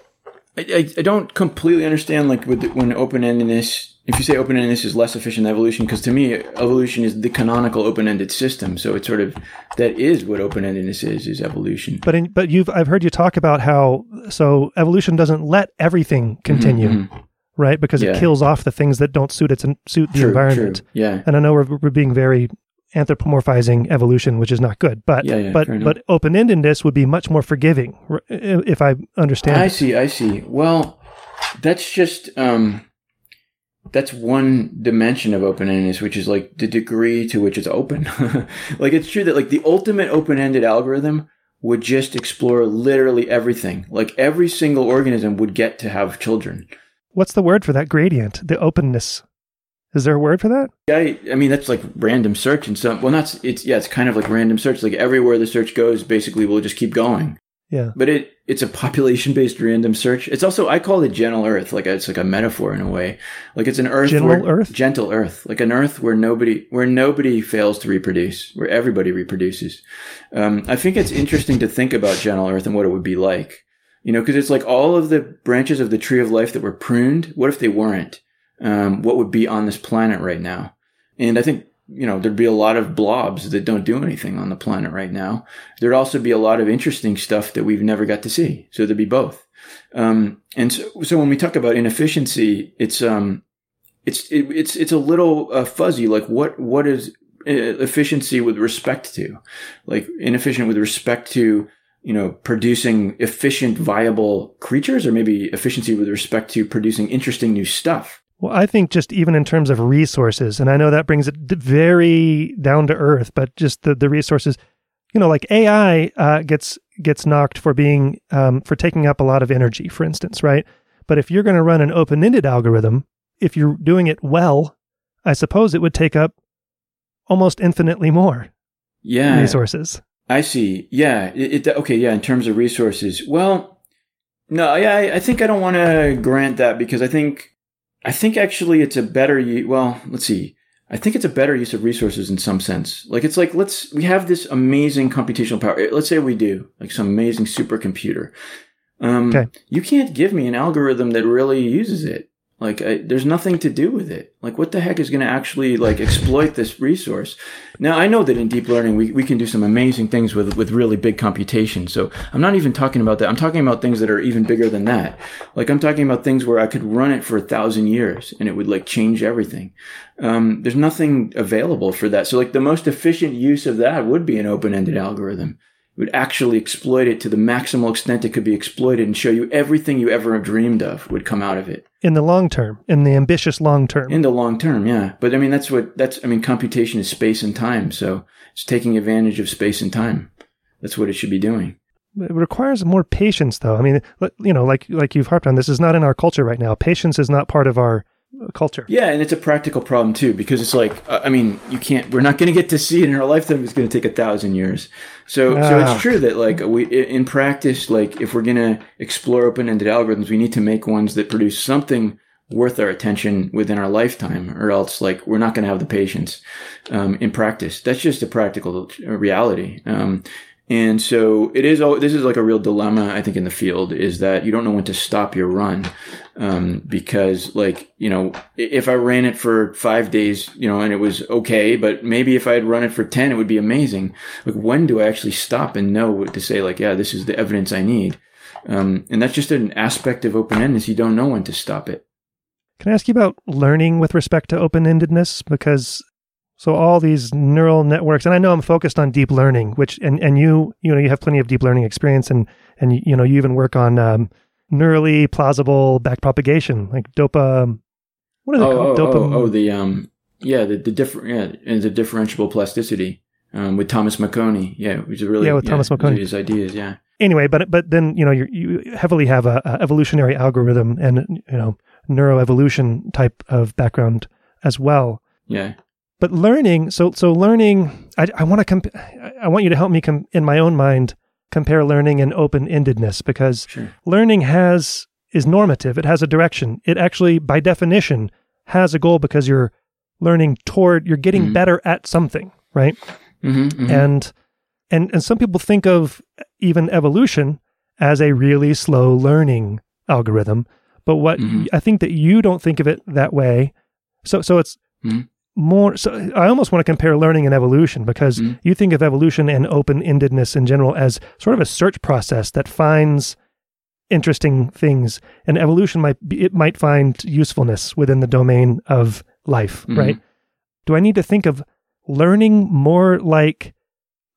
I, I, don't completely understand like with the, when open endedness. If you say open endedness is less efficient than evolution, because to me evolution is the canonical open ended system. So it's sort of that is what open endedness is is evolution. But in, but you've I've heard you talk about how so evolution doesn't let everything continue, Mhm. right? Because Yeah. it kills off the things that don't suit its suit the True, environment. true. Yeah. And I know we're, we're being very anthropomorphizing evolution, which is not good. But Yeah, yeah, but but open endedness would be much more forgiving, if I understand. I it. see. I see. Well, that's just um, that's one dimension of open endedness, which is like the degree to which it's open. [laughs] like it's true that like the ultimate open ended algorithm would just explore literally everything. Like every single organism would get to have children. What's the word for that gradient? The openness. Is there a word for that? I, I mean, that's like random search and some. Well, not it's yeah, it's kind of like random search. Like everywhere the search goes, basically, we'll just keep going. Yeah. But it it's a population based random search. It's also I call it gentle Earth. Like it's like a metaphor in a way. Like it's an Earth, Gentle where, Earth? gentle Earth, like an Earth where nobody where nobody fails to reproduce, where everybody reproduces. Um, I think it's interesting to think about gentle Earth and what it would be like. You know, because it's like all of the branches of the tree of life that were pruned. What if they weren't? Um, what would be on this planet right now? And I think you know, there'd be a lot of blobs that don't do anything on the planet right now. There'd also be a lot of interesting stuff that we've never got to see. So there'd be both. Um, and so, so when we talk about inefficiency, it's, um, it's, it, it's, it's a little uh, fuzzy. Like what, what is uh, efficiency with respect to? Like inefficient with respect to, you know, producing efficient, viable creatures or maybe efficiency with respect to producing interesting new stuff. Well, I think just even in terms of resources, and I know that brings it very down to earth, but just the, the resources, you know, like AI uh, gets gets knocked for being um, for taking up a lot of energy, for instance, right? But if you're going to run an open ended algorithm, if you're doing it well, I suppose it would take up almost infinitely more Yeah. resources. I see. Yeah. It, it, okay. Yeah. In terms of resources, well, no. Yeah. I, I think I don't want to grant that because I think, I think actually it's a better. Well, let's see. I think it's a better use of resources in some sense. Like it's like let's we have this amazing computational power. Let's say we do like some amazing supercomputer. Um, Okay. You can't give me an algorithm that really uses it. Like I, there's nothing to do with it. Like what the heck is going to actually like exploit this resource? Now I know that in deep learning we, we can do some amazing things with with really big computation. So I'm not even talking about that. I'm talking about things that are even bigger than that. Like I'm talking about things where I could run it for a thousand years and it would like change everything. Um, there's nothing available for that. So like the most efficient use of that would be an open-ended algorithm would actually exploit it to the maximal extent it could be exploited and show you everything you ever dreamed of would come out of it in the long term, in the ambitious long term. in the long term yeah but i mean that's what that's i mean computation is space and time so it's taking advantage of space and time that's what it should be doing it requires more patience, though. I mean, you know, like like you've harped on, this is not in our culture right now. Patience is not part of our culture. Yeah, and it's a practical problem too because it's like uh, I mean you can't we're not going to get to see it in our lifetime. It's going to take a thousand years. So so Ah. it's true that like we in practice like if we're going to explore open ended algorithms, we need to make ones that produce something worth our attention within our lifetime, or else like we're not going to have the patience um, in practice. That's just a practical reality. Um, and so it is. This is like a real dilemma, I think, in the field is that you don't know when to stop your run, um, because like you know, if I ran it for five days, you know, and it was okay, but maybe if I had run it for ten, it would be amazing. Like when do I actually stop and know to say? Like, yeah, this is the evidence I need, um, and that's just an aspect of open endedness. You don't know when to stop it. Can I ask you about learning with respect to open endedness? Because so all these neural networks, and I know I'm focused on deep learning, which and and you you know you have plenty of deep learning experience, and and you know you even work on um, neurally plausible backpropagation, like dopa. What are they Oh, called? oh, Dopa. oh, oh, the um, yeah, the the different, yeah, and the differentiable plasticity, um, with Thomas Miconi, yeah, which is really Yeah, with Thomas Miconi. his ideas, yeah, anyway, but but then you know you you heavily have a, a evolutionary algorithm and you know neuroevolution type of background as well. yeah, But learning, so so learning, I, I want to comp- I want you to help me com- in my own mind compare learning and open endedness because sure, learning has is normative. It has a direction. It actually, by definition, has a goal because you're learning toward you're getting Mhm. better at something, right? mm-hmm, and and and some people think of even evolution as a really slow learning algorithm but what Mhm. i think that you don't think of it that way so so it's Mhm. More so i almost want to compare learning and evolution because Mhm. you think of evolution and open-endedness in general as sort of a search process that finds interesting things and evolution might be, it might find usefulness within the domain of life Mhm. right do I need to think of learning more like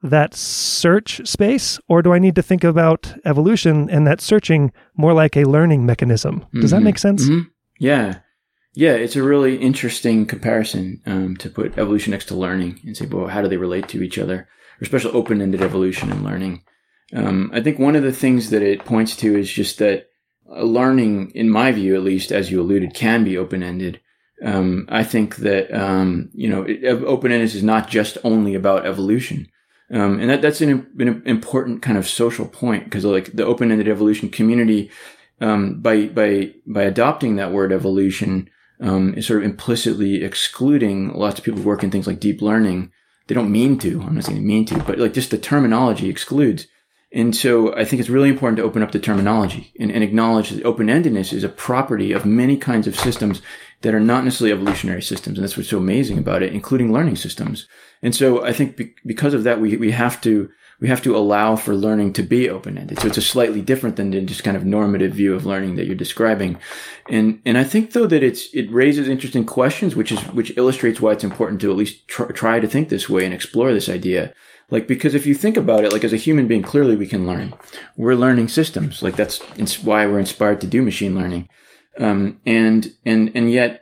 that search space, or do I need to think about evolution and that searching more like a learning mechanism? Does that Mhm. make sense? Mhm. Yeah, yeah, it's a really interesting comparison um, to put evolution next to learning and say, well, how do they relate to each other? Or especially open-ended evolution and learning. Um, I think one of the things that it points to is just that uh, learning, in my view, at least, as you alluded, can be open-ended. Um, I think that um, you know, open ended is not just only about evolution. Um, and that, that's an, an important kind of social point because like the open-ended evolution community, um, by, by, by adopting that word evolution, um, is sort of implicitly excluding lots of people who work in things like deep learning. They don't mean to. I'm not saying they mean to, but like just the terminology excludes. And so I think it's really important to open up the terminology and, and acknowledge that open-endedness is a property of many kinds of systems that are not necessarily evolutionary systems. And that's what's so amazing about it, including learning systems. And so I think be- because of that, we, we have to, we have to allow for learning to be open-ended. So it's a slightly different than the just kind of normative view of learning that you're describing. And, and I think though that it's, it raises interesting questions, which is, which illustrates why it's important to at least tr- try to think this way and explore this idea. Like, because if you think about it, like as a human being, clearly we can learn. We're learning systems. Like that's why we're inspired to do machine learning. Um, and, and, and yet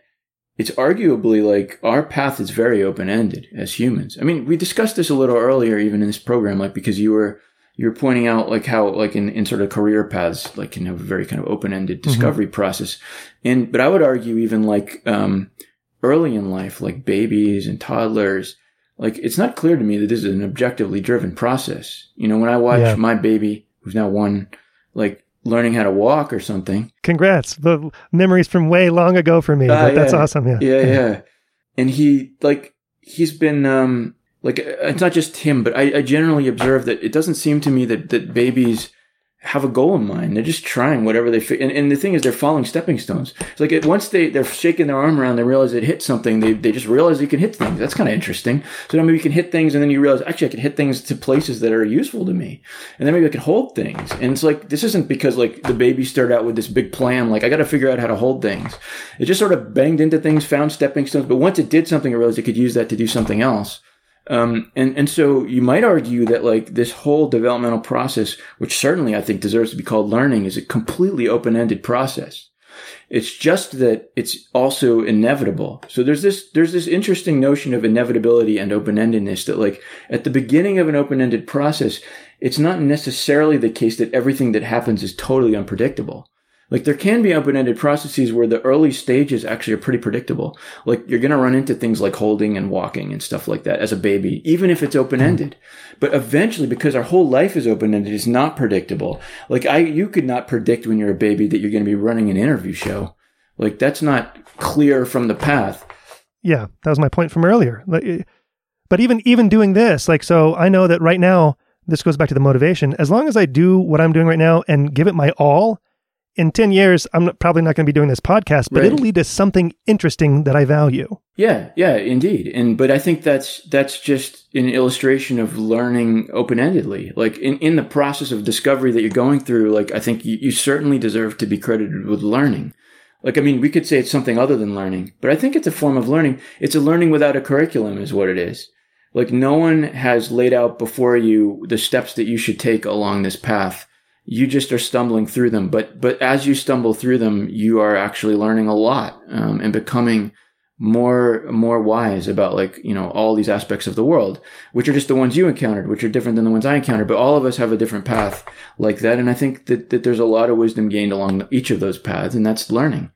it's arguably like our path is very open ended as humans. I mean, we discussed this a little earlier, even in this program, like because you were, you were pointing out like how, like in, in sort of career paths, like can have a very kind of open ended discovery process. And, but I would argue even like, um, early in life, like babies and toddlers, like it's not clear to me that this is an objectively driven process. You know, when I watch Yeah. my baby, who's now one, like learning how to walk or something, Congrats. The memories from way long ago for me. Ah, but that's awesome. Yeah. yeah, yeah. And he like he's been um like uh, it's not just him, but I, I generally observe that it doesn't seem to me that that babies have a goal in mind. They're just trying whatever they fi- and, and the thing is they're following stepping stones. It's like it, once they they're shaking their arm around, they realize it hit something. They they just realize you can hit things. That's kind of interesting. So then maybe you can hit things, and then you realize actually I can hit things to places that are useful to me, and then maybe I can hold things. And it's like this isn't because like the baby started out with this big plan. Like I got to figure out how to hold things. It just sort of banged into things, found stepping stones. But once it did something, it realized it could use that to do something else. Um, and and so you might argue that like this whole developmental process, which certainly I think deserves to be called learning, is a completely open ended process. It's just that it's also inevitable. So there's this, there's this interesting notion of inevitability and open-endedness that like at the beginning of an open-ended process, it's not necessarily the case that everything that happens is totally unpredictable. Like there can be open-ended processes where the early stages actually are pretty predictable. Like you're going to run into things like holding and walking and stuff like that as a baby, even if it's open-ended. But eventually, because our whole life is open-ended, it's not predictable. Like I, you could not predict when you're a baby that you're going to be running an interview show. Like that's not clear from the path. Yeah, that was my point from earlier. Eh, but even even doing this, like so I know that right now this goes back to the motivation. As long as I do what I'm doing right now and give it my all, in 10 years, I'm probably not going to be doing this podcast, but right. it'll lead to something interesting that I value. Yeah, yeah, indeed. And, but I think that's, that's just an illustration of learning open-endedly. Like in, in the process of discovery that you're going through, like I think you, you certainly deserve to be credited with learning. Like, I mean, we could say it's something other than learning, but I think it's a form of learning. It's a learning without a curriculum is what it is. Like no one has laid out before you the steps that you should take along this path you just are stumbling through them. But but as you stumble through them, you are actually learning a lot um, and becoming more more wise about like you know all these aspects of the world, which are just the ones you encountered, which are different than the ones I encountered. But all of us have a different path like that, and I think that that there's a lot of wisdom gained along each of those paths, and that's learning.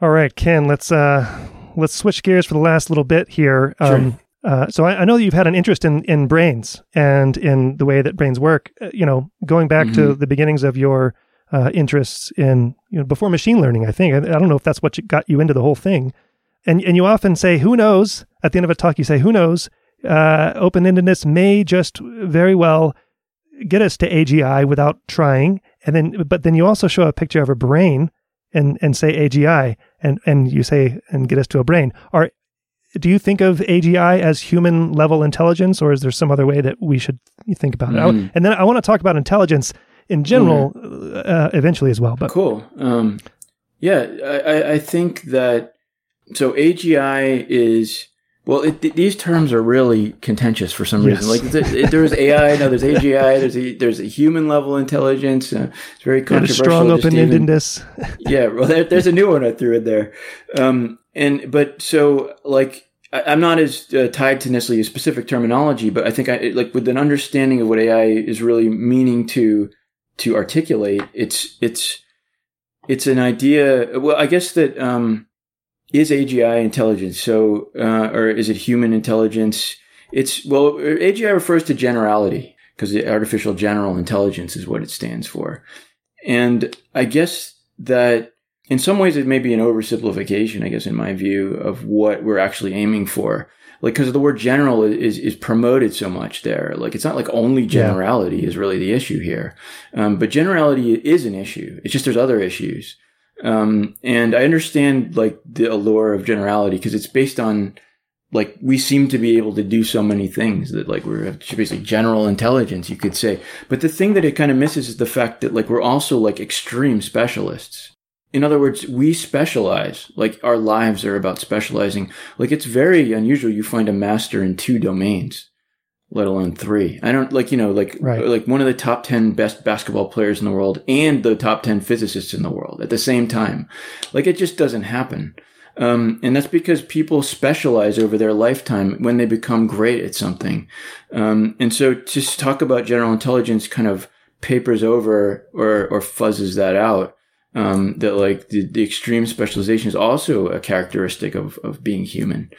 All right, Ken, let's uh let's switch gears for the last little bit here. Sure. Uh, so I, I, know you've had an interest in, in brains and in the way that brains work. Uh, you know, going back mm-hmm. to the beginnings of your uh, interests in you know before machine learning. I think I, I don't know if that's what got you into the whole thing. And and you often say, "Who knows?" At the end of a talk, you say, "Who knows?" Uh, Open-endedness may just very well get us to AGI without trying. And then, but then you also show a picture of a brain and and say AGI, and and you say and get us to a brain. Are do you think of AGI as human level intelligence, or is there some other way that we should think about mm. it? and then I want to talk about intelligence in general mm. uh, eventually as well. But cool. Um, yeah, I, I, think that so AGI is well. It, these terms are really contentious for some yes. reason. Like there's AI, now there's AGI, [laughs] there's a, there's a human level intelligence. Uh, it's very controversial. Strong open endedness. yeah, well, there, there's a new one I threw in there. Um, and but so like I, am not as uh, tied to necessarily a specific terminology, but I think I like with an understanding of what AI is really meaning to to articulate. It's it's it's an idea. Well, I guess that um, is AGI intelligence. So, uh, or is it human intelligence? It's well, AGI refers to generality because the artificial general intelligence is what it stands for. And I guess that in some ways it may be an oversimplification, I guess, in my view, of what we're actually aiming for. Like, because the word general is, is promoted so much there. Like, it's not like only generality yeah. is really the issue here. Um, but generality is an issue. It's just there's other issues. Um, and I understand like the allure of generality because it's based on like we seem to be able to do so many things that like we're basically general intelligence, you could say. But the thing that it kind of misses is the fact that like we're also like extreme specialists in other words, we specialize. Like our lives are about specializing. Like it's very unusual you find a master in two domains, let alone three. I don't like, you know, like, right. like one of the top 10 best basketball players in the world and the top 10 physicists in the world at the same time. Like it just doesn't happen. Um, and that's because people specialize over their lifetime when they become great at something. Um, and so to talk about general intelligence kind of papers over or, or fuzzes that out um, that like the, the, extreme specialization is also a characteristic of, of being human.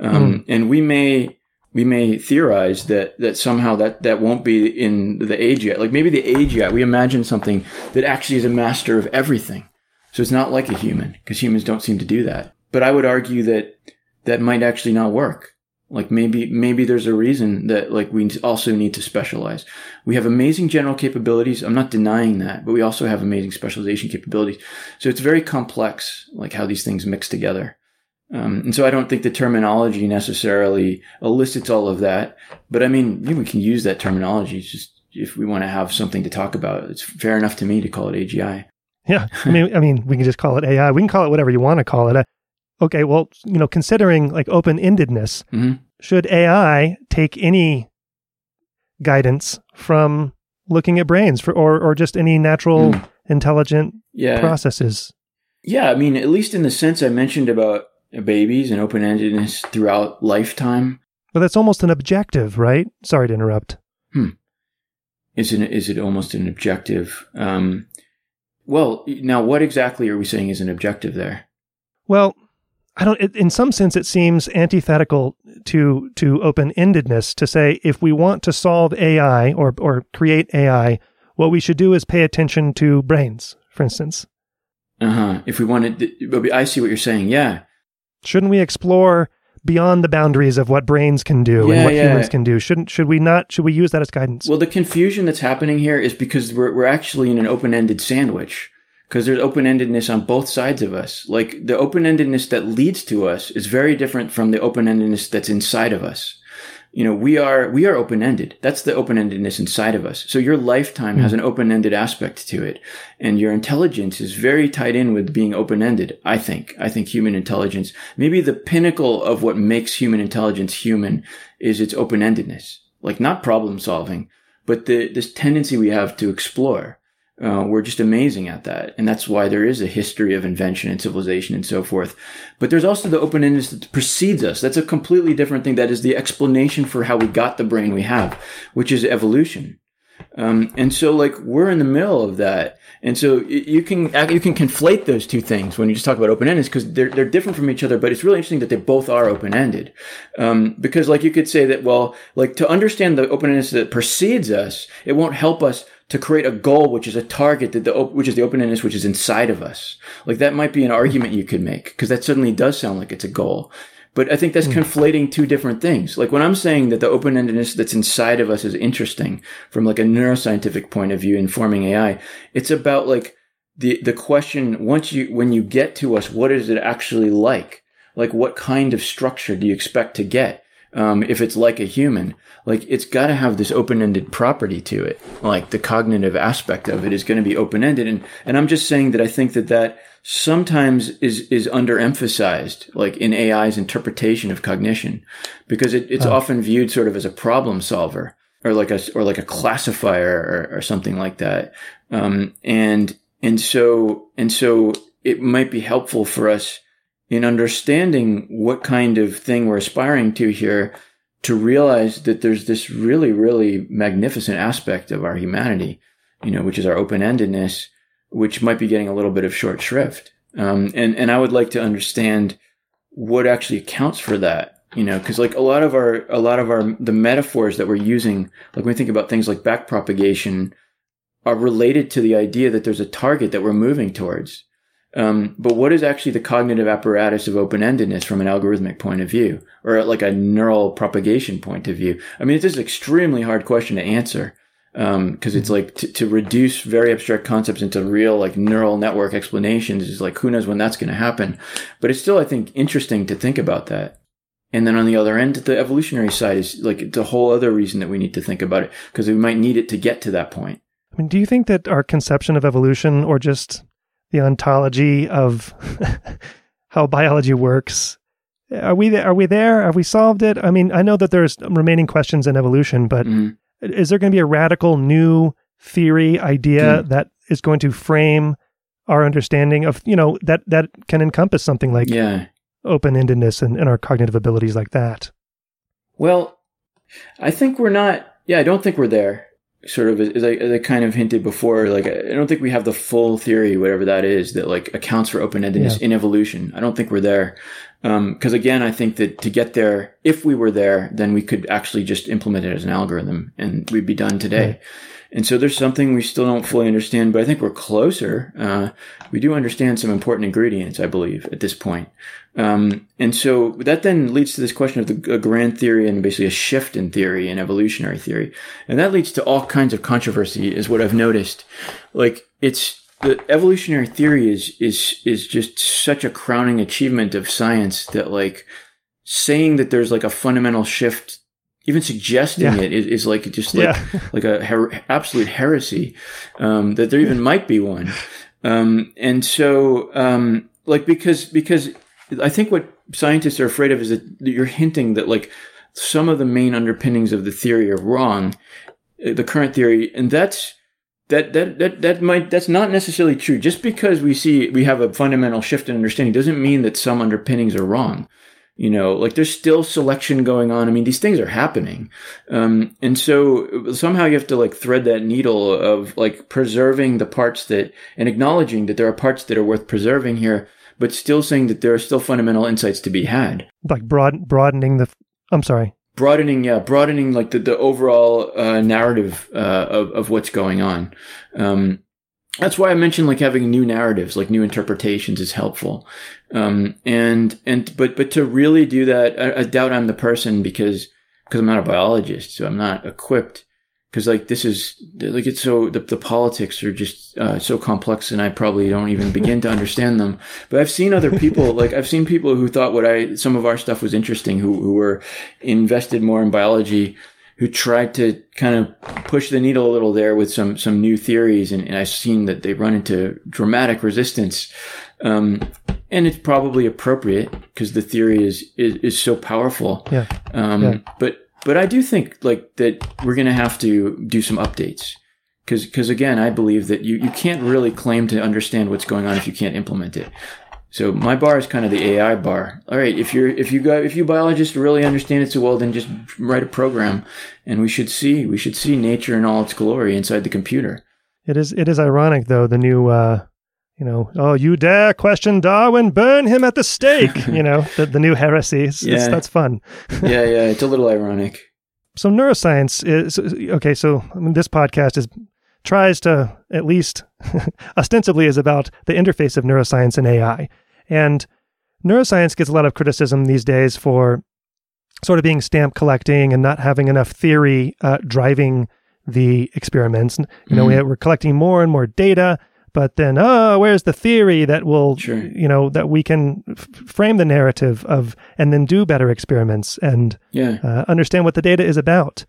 Um, mm. and we may, we may theorize that, that somehow that, that won't be in the AGI. Like maybe the AGI, we imagine something that actually is a master of everything. So it's not like a human because humans don't seem to do that. But I would argue that that might actually not work. Like maybe, maybe there's a reason that like we also need to specialize. We have amazing general capabilities. I'm not denying that, but we also have amazing specialization capabilities. So it's very complex, like how these things mix together. Um, and so I don't think the terminology necessarily elicits all of that. But I mean, we can use that terminology. It's just if we want to have something to talk about, it's fair enough to me to call it AGI. Yeah, I mean, I mean, we can just call it AI. We can call it whatever you want to call it. Okay, well, you know, considering like open endedness, hmm should AI take any guidance from looking at brains for, or, or just any natural Hmm. intelligent Yeah. processes? Yeah, I mean, at least in the sense I mentioned about babies and open endedness throughout lifetime, But that's almost an objective, right? Sorry to interrupt. is it, is it almost an objective? Um, well, now what exactly are we saying is an objective there? Well, I don't. It, in some sense, it seems antithetical to to open endedness to say if we want to solve AI or or create AI, what we should do is pay attention to brains, for instance. Uh huh. If we wanted, but I see what you're saying. Yeah. Shouldn't we explore beyond the boundaries of what brains can do Yeah, and what yeah. humans can do? Shouldn't should we not? Should we use that as guidance? Well, the confusion that's happening here is because we're, we're actually in an open ended sandwich. Because there's open endedness on both sides of us. Like the open endedness that leads to us is very different from the open endedness that's inside of us. You know, we are, we are open ended. That's the open endedness inside of us. So your lifetime hmm. has an open ended aspect to it. And your intelligence is very tied in with being open ended. I think, I think human intelligence, maybe the pinnacle of what makes human intelligence human is its open endedness. Like not problem solving, but the, this tendency we have to explore. Uh, we're just amazing at that. And that's why there is a history of invention and civilization and so forth. But there's also the open endedness that precedes us. That's a completely different thing. That is the explanation for how we got the brain we have, which is evolution. Um, and so like we're in the middle of that. And so you can, you can conflate those two things when you just talk about open endedness because they're, they're different from each other, but it's really interesting that they both are open ended. Um, because like you could say that, well, like to understand the open endedness that precedes us, it won't help us to create a goal, which is a target that the, op- which is the open endedness, which is inside of us. Like that might be an argument you could make because that suddenly does sound like it's a goal. But I think that's hmm. conflating two different things. Like when I'm saying that the open-endedness that's inside of us is interesting from like a neuroscientific point of view informing AI, it's about like the, the question, once you, when you get to us, what is it actually like? Like what kind of structure do you expect to get? Um, if it's like a human, like it's got to have this open-ended property to it. Like the cognitive aspect of it is going to be open-ended. And, and I'm just saying that I think that that sometimes is, is underemphasized, like in AI's interpretation of cognition, because it, it's often viewed sort of as a problem solver or like a, or like a classifier or, or something like that. Um, and, and so, and so it might be helpful for us in understanding what kind of thing we're aspiring to here to realize that there's this really, really magnificent aspect of our humanity, you know, which is our open-endedness, which might be getting a little bit of short shrift. Um, and, and I would like to understand what actually accounts for that, you know, cause like a lot of our, a lot of our, the metaphors that we're using, like when we think about things like back propagation are related to the idea that there's a target that we're moving towards. Um, but what is actually the cognitive apparatus of open-endedness from an algorithmic point of view or like a neural propagation point of view? I mean, it's just an extremely hard question to answer. Um, cause it's like to, to reduce very abstract concepts into real like neural network explanations is like, who knows when that's going to happen. But it's still, I think, interesting to think about that. And then on the other end, the evolutionary side is like, it's a whole other reason that we need to think about it because we might need it to get to that point. I mean, do you think that our conception of evolution or just the ontology of [laughs] how biology works are we there, are we there have we solved it i mean i know that there's remaining questions in evolution but Mhm. is there going to be a radical new theory idea that is going to frame our understanding of you know that that can encompass something like Yeah. open-endedness and, and our cognitive abilities like that Well, I think we're not. Yeah, I don't think we're there. Sort of as I, as I kind of hinted before, like I don't think we have the full theory, whatever that is, that like accounts for open endedness Yeah. in evolution. I don't think we're there. Um, because again, I think that to get there, if we were there, then we could actually just implement it as an algorithm, and we'd be done today. And so there's something we still don't fully understand, but I think we're closer. Uh, we do understand some important ingredients, I believe, at this point. Um, and so that then leads to this question of the grand theory and basically a shift in theory and evolutionary theory. And that leads to all kinds of controversy is what I've noticed. Like it's the evolutionary theory is, is, is just such a crowning achievement of science that like saying that there's like a fundamental shift, even suggesting Yeah. it is, is like just like, Yeah. [laughs] like a her- absolute heresy, um, that there even might be one. Um, and so, um, like, because, because I think what scientists are afraid of is that you're hinting that like some of the main underpinnings of the theory are wrong, uh, the current theory, and that's that that that that might that's not necessarily true. Just because we see we have a fundamental shift in understanding doesn't mean that some underpinnings are wrong. You know, like there's still selection going on. I mean, these things are happening, um, and so somehow you have to like thread that needle of like preserving the parts that and acknowledging that there are parts that are worth preserving here, but still saying that there are still fundamental insights to be had. Like broad broadening the. I'm sorry broadening yeah broadening like the, the overall uh, narrative uh, of, of what's going on um, that's why i mentioned like having new narratives like new interpretations is helpful. Um, and and but but to really do that I, I doubt i'm the person because because i'm not a biologist so i'm not equipped. Because like this is like it's so the, the politics are just uh, so complex and i probably don't even begin to understand them. But i've seen other people [laughs] like i've seen people who thought what i some of our stuff was interesting who, who were invested more in biology who tried to kind of push the needle a little there with some some new theories and, and i've seen that they run into dramatic resistance um, and it's probably appropriate because the theory is, is is so powerful yeah. Um, yeah. but but I do think like that we're going to have to do some updates because because again I believe that you you can't really claim to understand what's going on if you can't implement it. So my bar is kind of the AI bar. All right, if you're if you got if you biologists really understand it so well, then just write a program, and we should see we should see nature in all its glory inside the computer. It is it is ironic though the new uh, you know, oh, you dare question Darwin, burn him at the stake. [laughs] you know, the, the new heresy. Yeah. It's, that's fun. [laughs] yeah, yeah, it's a little ironic. So neuroscience is okay. So I mean, this podcast is tries to at least [laughs] ostensibly is about the interface of neuroscience and AI, and neuroscience gets a lot of criticism these days for sort of being stamp collecting and not having enough theory uh, driving the experiments. You know, mm-hmm. we, we're collecting more and more data but then oh where's the theory that will sure. you know that we can f- frame the narrative of and then do better experiments and yeah. uh, understand what the data is about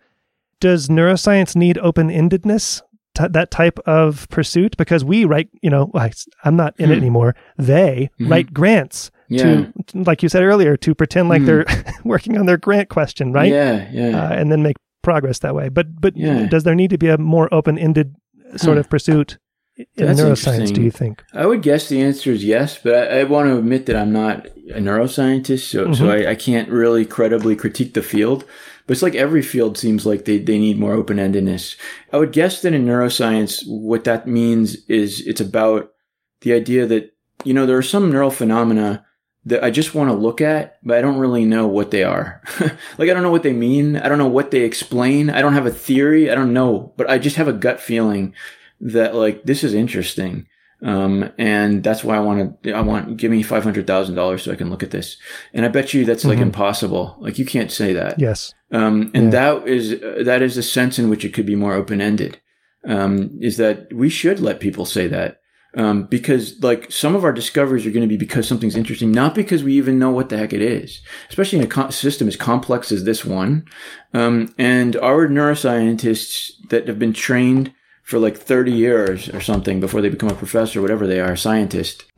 does neuroscience need open-endedness t- that type of pursuit because we write you know i'm not in hmm. it anymore they mm-hmm. write grants yeah. to like you said earlier to pretend like mm. they're [laughs] working on their grant question right yeah yeah uh, and then make progress that way but but yeah. does there need to be a more open-ended sort huh. of pursuit in That's neuroscience, do you think? I would guess the answer is yes, but I, I want to admit that I'm not a neuroscientist, so, mm-hmm. so I, I, can't really credibly critique the field. But it's like every field seems like they, they need more open endedness. I would guess that in neuroscience, what that means is it's about the idea that, you know, there are some neural phenomena that I just want to look at, but I don't really know what they are. [laughs] like, I don't know what they mean. I don't know what they explain. I don't have a theory. I don't know, but I just have a gut feeling that like this is interesting. Um, and that's why I want to, I want, give me $500,000 so I can look at this. And I bet you that's like mm-hmm. impossible. Like you can't say that. Yes. Um, and yeah. that is, uh, that is a sense in which it could be more open ended. Um, is that we should let people say that. Um, because like some of our discoveries are going to be because something's interesting, not because we even know what the heck it is, especially in a co- system as complex as this one. Um, and our neuroscientists that have been trained for like 30 years or something before they become a professor, whatever they are, a scientist. [laughs]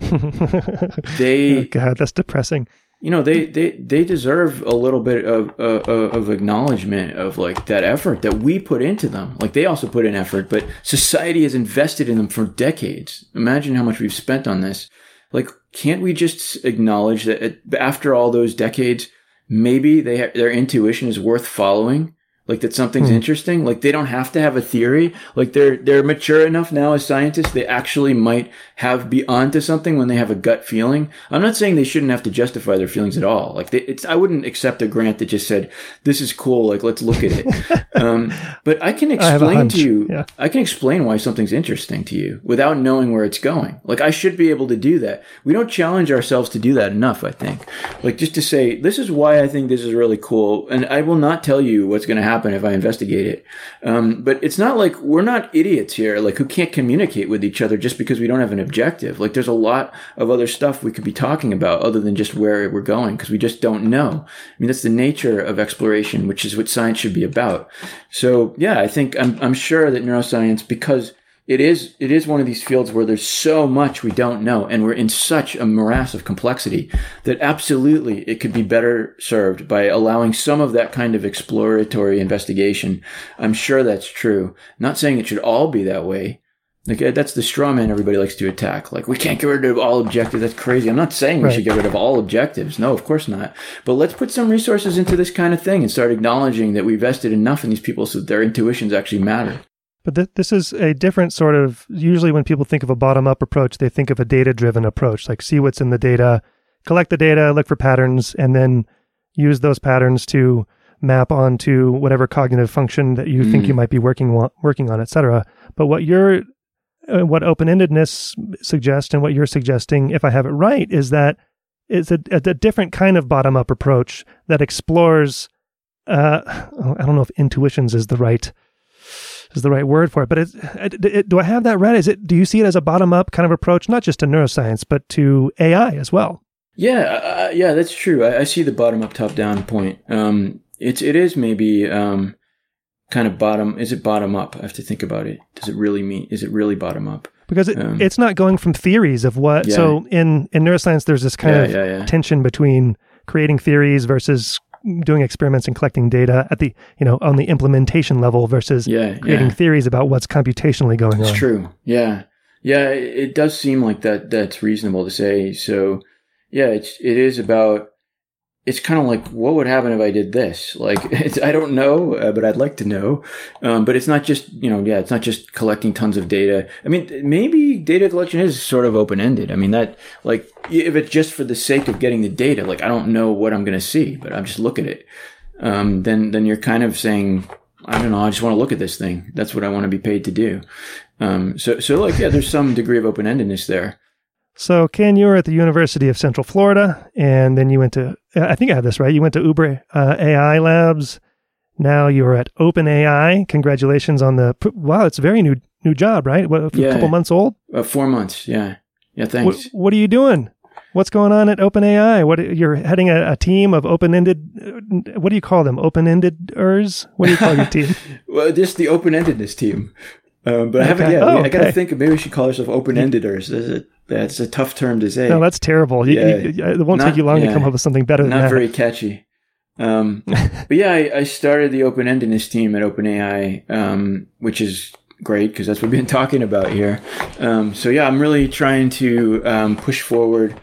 they oh God, that's depressing. You know, they they they deserve a little bit of uh, of acknowledgement of like that effort that we put into them. Like they also put in effort, but society has invested in them for decades. Imagine how much we've spent on this. Like, can't we just acknowledge that after all those decades, maybe they ha- their intuition is worth following? Like that something's hmm. interesting? Like they don't have to have a theory? Like they're they're mature enough now as scientists they actually might have be onto something when they have a gut feeling. I'm not saying they shouldn't have to justify their feelings at all. Like they, it's i wouldn't accept a grant that just said this is cool like let's look at it. [laughs] Um, but i can explain I to you yeah. i can explain why something's interesting to you without knowing where it's going. Like i should be able to do that. We don't challenge ourselves to do that enough i think. Like just to say this is why i think this is really cool and i will not tell you what's going to happen happen if I investigate it. Um, but it's not like we're not idiots here, like who can't communicate with each other just because we don't have an objective. Like there's a lot of other stuff we could be talking about other than just where we're going because we just don't know. I mean, that's the nature of exploration, which is what science should be about. So yeah, I think I'm, I'm sure that neuroscience, because it is it is one of these fields where there's so much we don't know and we're in such a morass of complexity that absolutely it could be better served by allowing some of that kind of exploratory investigation i'm sure that's true not saying it should all be that way like uh, that's the straw man everybody likes to attack. Like we can't get rid of all objectives. That's crazy. I'm not saying we Right. should get rid of all objectives. No, of course not. But let's put some resources into this kind of thing and start acknowledging that we vested enough in these people so that their intuitions actually matter. But th- this is a different sort of. Usually, when people think of a bottom up approach, they think of a data driven approach, like see what's in the data, collect the data, look for patterns, and then use those patterns to map onto whatever cognitive function that you think Mm. you might be working wa- working on, et cetera. But what you're uh, what open endedness suggests and what you're suggesting, if I have it right, is that it's a, a, a different kind of bottom up approach that explores. Uh, [sighs] I don't know if intuitions is the right is the right word for it, but it's, it, it, do I have that right? Is it? Do you see it as a bottom up kind of approach, not just to neuroscience, but to AI as well? Yeah, uh, yeah, that's true. I, I see the bottom up, top down point. Um, it's it is maybe um, kind of bottom. Is it bottom up? I have to think about it. Does it really mean? Is it really bottom up? Because it, Um, it's not going from theories of what. Yeah. So in in neuroscience, there's this kind yeah, of yeah. tension between creating theories versus doing experiments and collecting data at the you know on the implementation level versus Yeah, creating yeah. theories about what's computationally going It's on. It's true. Yeah. Yeah, it, it does seem like that that's reasonable to say. So, yeah, it's it is about it's kind of like what would happen if I did this? Like [laughs] I don't know, uh, but I'd like to know. Um, but it's not just, you know, yeah, it's not just collecting tons of data. I mean, maybe data collection is sort of open-ended. I mean, that like if it's just for the sake of getting the data, like I don't know what I'm going to see, but I'm just look at it. Um, then then you're kind of saying I don't know. I just want to look at this thing. That's what I want to be paid to do. Um, so, so like, yeah, there's some degree of open endedness there. So, Ken, you were at the University of Central Florida, and then you went to, I think I have this right. You went to Uber uh, AI Labs. Now you're at OpenAI. Congratulations on the, wow, it's a very new new job, right? What, a Yeah. couple months old? Uh, four months. Yeah. Yeah. What, Thanks. what are you doing? What's going on at OpenAI? What you're heading a, a team of open-ended? uh, What do you call them? Open-endeders? What do you call your team? [laughs] [laughs] well, just the open endedness team. Um, but I haven't. Okay. Yeah, Oh, I got to think. Maybe we should call ourselves open endeders. That's a, that's a tough term to say. No, that's terrible. You, Yeah. you- it won't Not- take you long to come up with something better than not very catchy. Um, [laughs] but yeah, I, I started the open endedness team at OpenAI, um, which is great because that's what we've been [laughs] talking about here. Um, so yeah, I'm really trying to um, push forward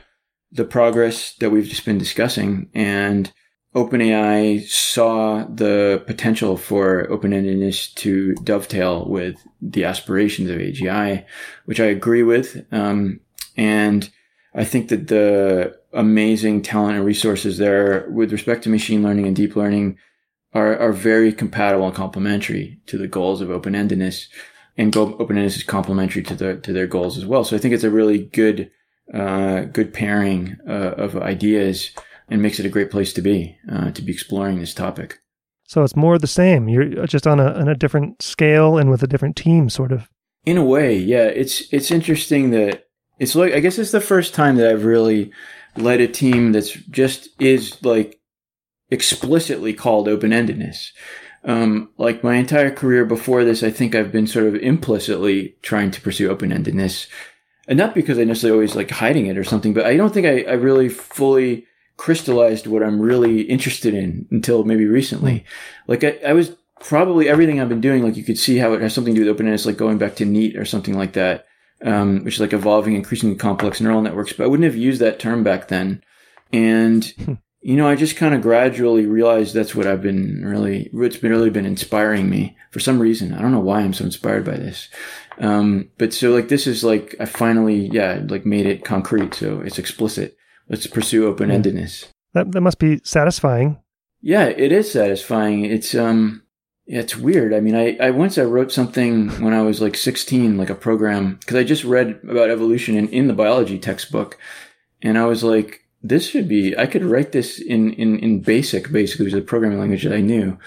the progress that we've just been discussing, and OpenAI saw the potential for open endedness to dovetail with the aspirations of AGI, which I agree with. Um, and I think that the amazing talent and resources there with respect to machine learning and deep learning are, are very compatible and complementary to the goals of open-endedness and go, open-endedness is complementary to the, to their goals as well. So I think it's a really good, uh, good pairing uh, of ideas and makes it a great place to be, uh, to be exploring this topic. So it's more the same. You're just on a on a different scale and with a different team, sort of. In a way, yeah. It's it's interesting that it's like I guess it's the first time that I've really led a team that's just is like explicitly called open endedness. Um, like my entire career before this, I think I've been sort of implicitly trying to pursue open endedness, and not because I necessarily always like hiding it or something, but I don't think I, I really fully crystallized what I'm really interested in until maybe recently. Like I, I was probably everything I've been doing, like you could see how it has something to do with openness, like going back to NEAT or something like that, um, which is like evolving increasingly complex neural networks. But I wouldn't have used that term back then. And, you know, I just kind of gradually realized that's what I've been really, it's been really been inspiring me for some reason. I don't know why I'm so inspired by this. Um, but so like this is like, I finally, yeah, like made it concrete. So it's explicit. Let's pursue open endedness. That that must be satisfying. Yeah, it is satisfying. It's um yeah, it's weird. I mean, I, I once I wrote something when I was like 16, like a program, because I just read about evolution in, in the biology textbook. And I was like, this should be, I could write this in, in, in BASIC, basically, which is a programming language that I knew.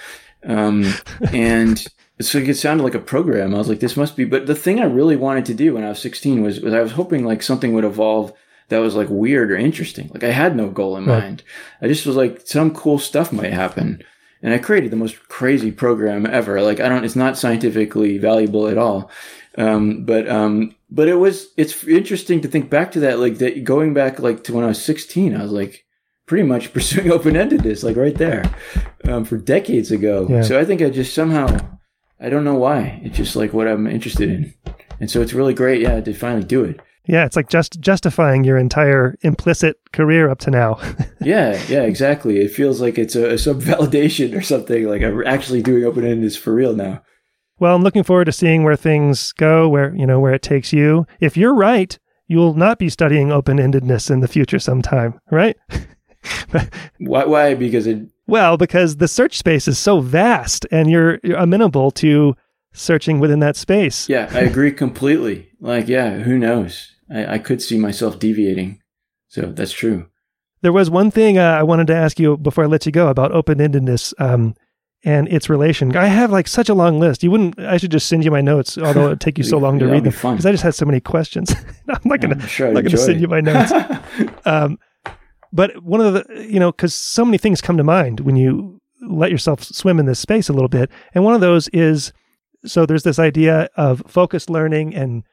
Um, [laughs] and so it sounded like a program. I was like, this must be, but the thing I really wanted to do when I was 16 was, was I was hoping like something would evolve that was like weird or interesting. Like I had no goal in Right. mind. I just was like, some cool stuff might happen. And I created the most crazy program ever. Like I don't, it's not scientifically valuable at all. Um, but um, but it was it's interesting to think back to that, like that going back like to when I was 16, I was like pretty much [laughs] pursuing open endedness, like right there, um, for decades ago. Yeah. So I think I just somehow I don't know why it's just like what I'm interested in, and so it's really great, yeah, to finally do it. Yeah, it's like just justifying your entire implicit career up to now. [laughs] yeah, yeah, exactly. It feels like it's a, some validation or something. Like I'm actually doing open is for real now. Well, I'm looking forward to seeing where things go, where you know where it takes you. If you're right, you'll not be studying open-endedness in the future sometime, right? [laughs] why? Why? Because it. Well, because the search space is so vast, and you're, you're amenable to searching within that space. Yeah, I agree completely. Like, yeah, who knows? I, I could see myself deviating. So that's true. There was one thing uh, I wanted to ask you before I let you go about open-endedness. Um, and its relation. I have like such a long list. You wouldn't. I should just send you my notes, although it'd take you so [laughs] long to read them because I just had so many questions. [laughs] I'm not gonna. I'm sure I'm not gonna send it. you my notes. [laughs] um, but one of the, you know, because so many things come to mind when you let yourself swim in this space a little bit, and one of those is so there's this idea of focused learning and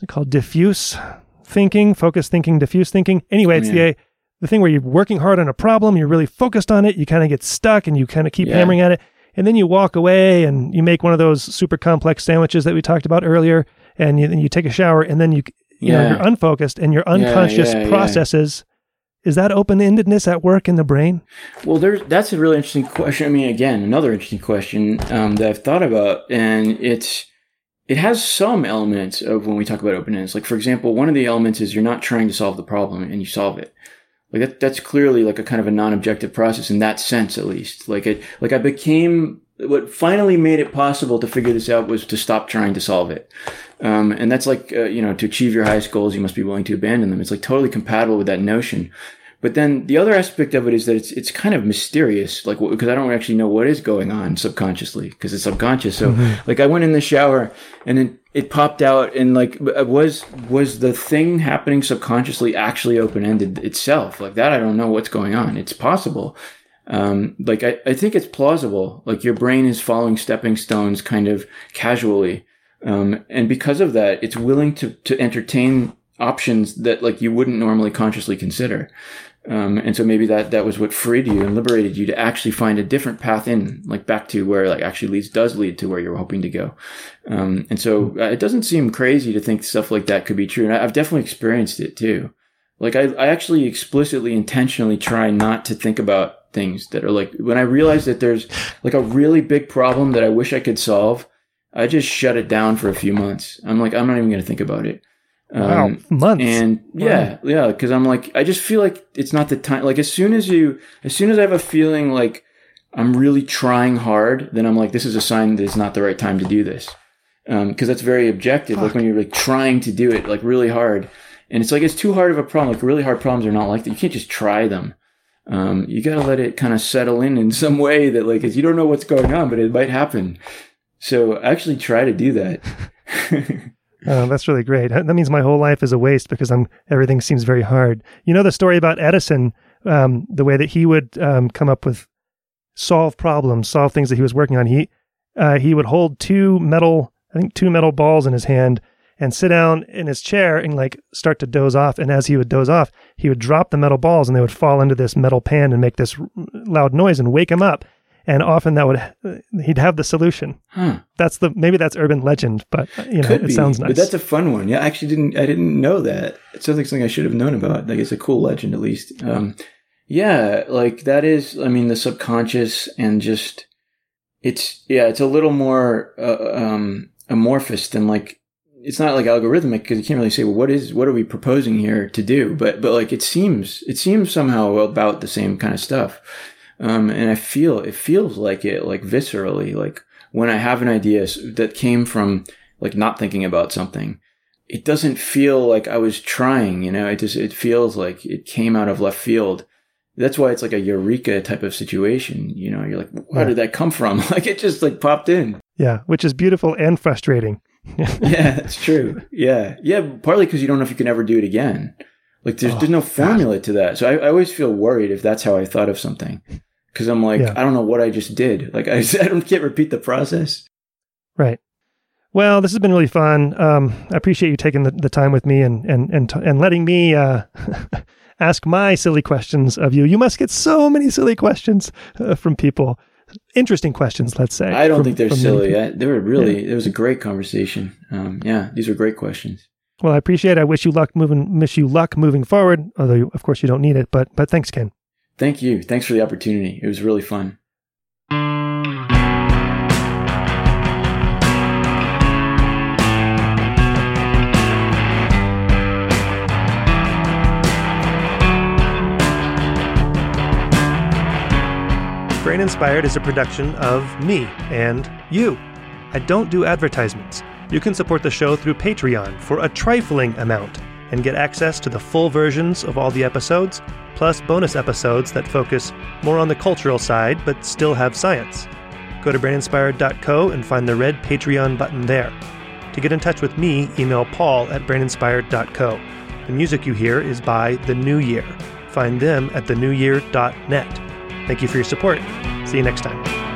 what's it called diffuse thinking, focused thinking, diffuse thinking. Anyway, it's Yeah. the the thing where you're working hard on a problem, you're really focused on it, you kind of get stuck and you kind of keep Yeah. hammering at it, and then you walk away and you make one of those super complex sandwiches that we talked about earlier, and you, then you take a shower, and then you you know Yeah. you're unfocused and your unconscious processes. Is that open-endedness at work in the brain? Well, there's that's a really interesting question. I mean, again, another interesting question um, that I've thought about, and it's it has some elements of when we talk about openness. Like, for example, one of the elements is you're not trying to solve the problem and you solve it. Like that, that's clearly like a kind of a non-objective process in that sense, at least. Like it, like I became what finally made it possible to figure this out was to stop trying to solve it. Um, and that's like, uh, you know, to achieve your highest goals, you must be willing to abandon them. It's like totally compatible with that notion. But then the other aspect of it is that it's it's kind of mysterious, like because I don't actually know what is going on subconsciously because it's subconscious. So like I went in the shower and then it popped out and like uh, was was the thing happening subconsciously actually open ended itself like that? I don't know what's going on. It's possible. Um, like I, I think it's plausible. Like your brain is following stepping stones kind of casually. Um, and because of that, it's willing to, to entertain options that like you wouldn't normally consciously consider. Um, and so maybe that, that was what freed you and liberated you to actually find a different path in, like back to where like actually leads, does lead to where you're hoping to go. Um, and so uh, it doesn't seem crazy to think stuff like that could be true. And I, I've definitely experienced it too. Like I, I actually explicitly, intentionally try not to think about things that are like, when I realize that there's like a really big problem that I wish I could solve, I just shut it down for a few months. I'm like, I'm not even going to think about it. Wow, Um, months. and yeah, yeah, because I'm like, I just feel like it's not the time. Like as soon as you, as soon as I have a feeling like I'm really trying hard, then I'm like, this is a sign that it's not the right time to do this. Um, cause that's very objective. Like when you're like trying to do it like really hard and it's like, it's too hard of a problem. Like really hard problems are not like that. You can't just try them. Um, you gotta let it kind of settle in in some way that like, 'cause you don't know what's going on, but it might happen. So actually try to do that. [laughs] [laughs] Oh, that's really great. That means my whole life is a waste because I'm everything seems very hard. You know the story about Edison, um, the way that he would um, come up with solve problems, solve things that he was working on. He uh, he would hold two metal, I think two metal balls in his hand, and sit down in his chair and like start to doze off. And as he would doze off, he would drop the metal balls and they would fall into this metal pan and make this loud noise and wake him up. And often that would he'd have the solution. huh. That's the maybe that's urban legend, but you know Could it be, sounds nice. but that's a fun one. Yeah, I actually didn't. I didn't know that. It sounds like something I should have known about. Like it's a cool legend, at least. Um, yeah, like that is. I mean, the subconscious and just it's yeah, it's a little more uh, um, amorphous than like it's not like algorithmic because you can't really say well what is what are we proposing here to do but but like it seems it seems somehow about the same kind of stuff um, and I feel it feels like it like viscerally like when I have an idea that came from like not thinking about something it doesn't feel like I was trying you know it just it feels like it came out of left field that's why it's like a eureka type of situation you know you're like where Yeah. did that come from [laughs] like it just like popped in Yeah, which is beautiful and frustrating. [laughs] yeah, that's true. Yeah, yeah. Partly because you don't know if you can ever do it again. Like there's Oh, there's no formula to that. So I, I always feel worried if that's how I thought of something, because I'm like Yeah. I don't know what I just did. Like I [laughs] I don't can't repeat the process. Right. Well, this has been really fun. Um, I appreciate you taking the, the time with me and and and and letting me uh, [laughs] ask my silly questions of you. You must get so many silly questions uh, from people. Interesting questions, let's say. I don't from, think they're silly. I, they were really. Yeah. It was a great conversation. Um, yeah, these were great questions. Well, I appreciate. it. I wish you luck moving. Wish you luck moving forward. Although, you, of course, you don't need it. But but thanks, Ken. Thank you. Thanks for the opportunity. It was really fun. Brain Inspired is a production of me and you. I don't do advertisements. You can support the show through Patreon for a trifling amount and get access to the full versions of all the episodes, plus bonus episodes that focus more on the cultural side but still have science. Go to braininspired.co and find the red Patreon button there. To get in touch with me, email paul at braininspired.co. The music you hear is by The New Year. Find them at thenewyear.net. Thank you for your support. See you next time.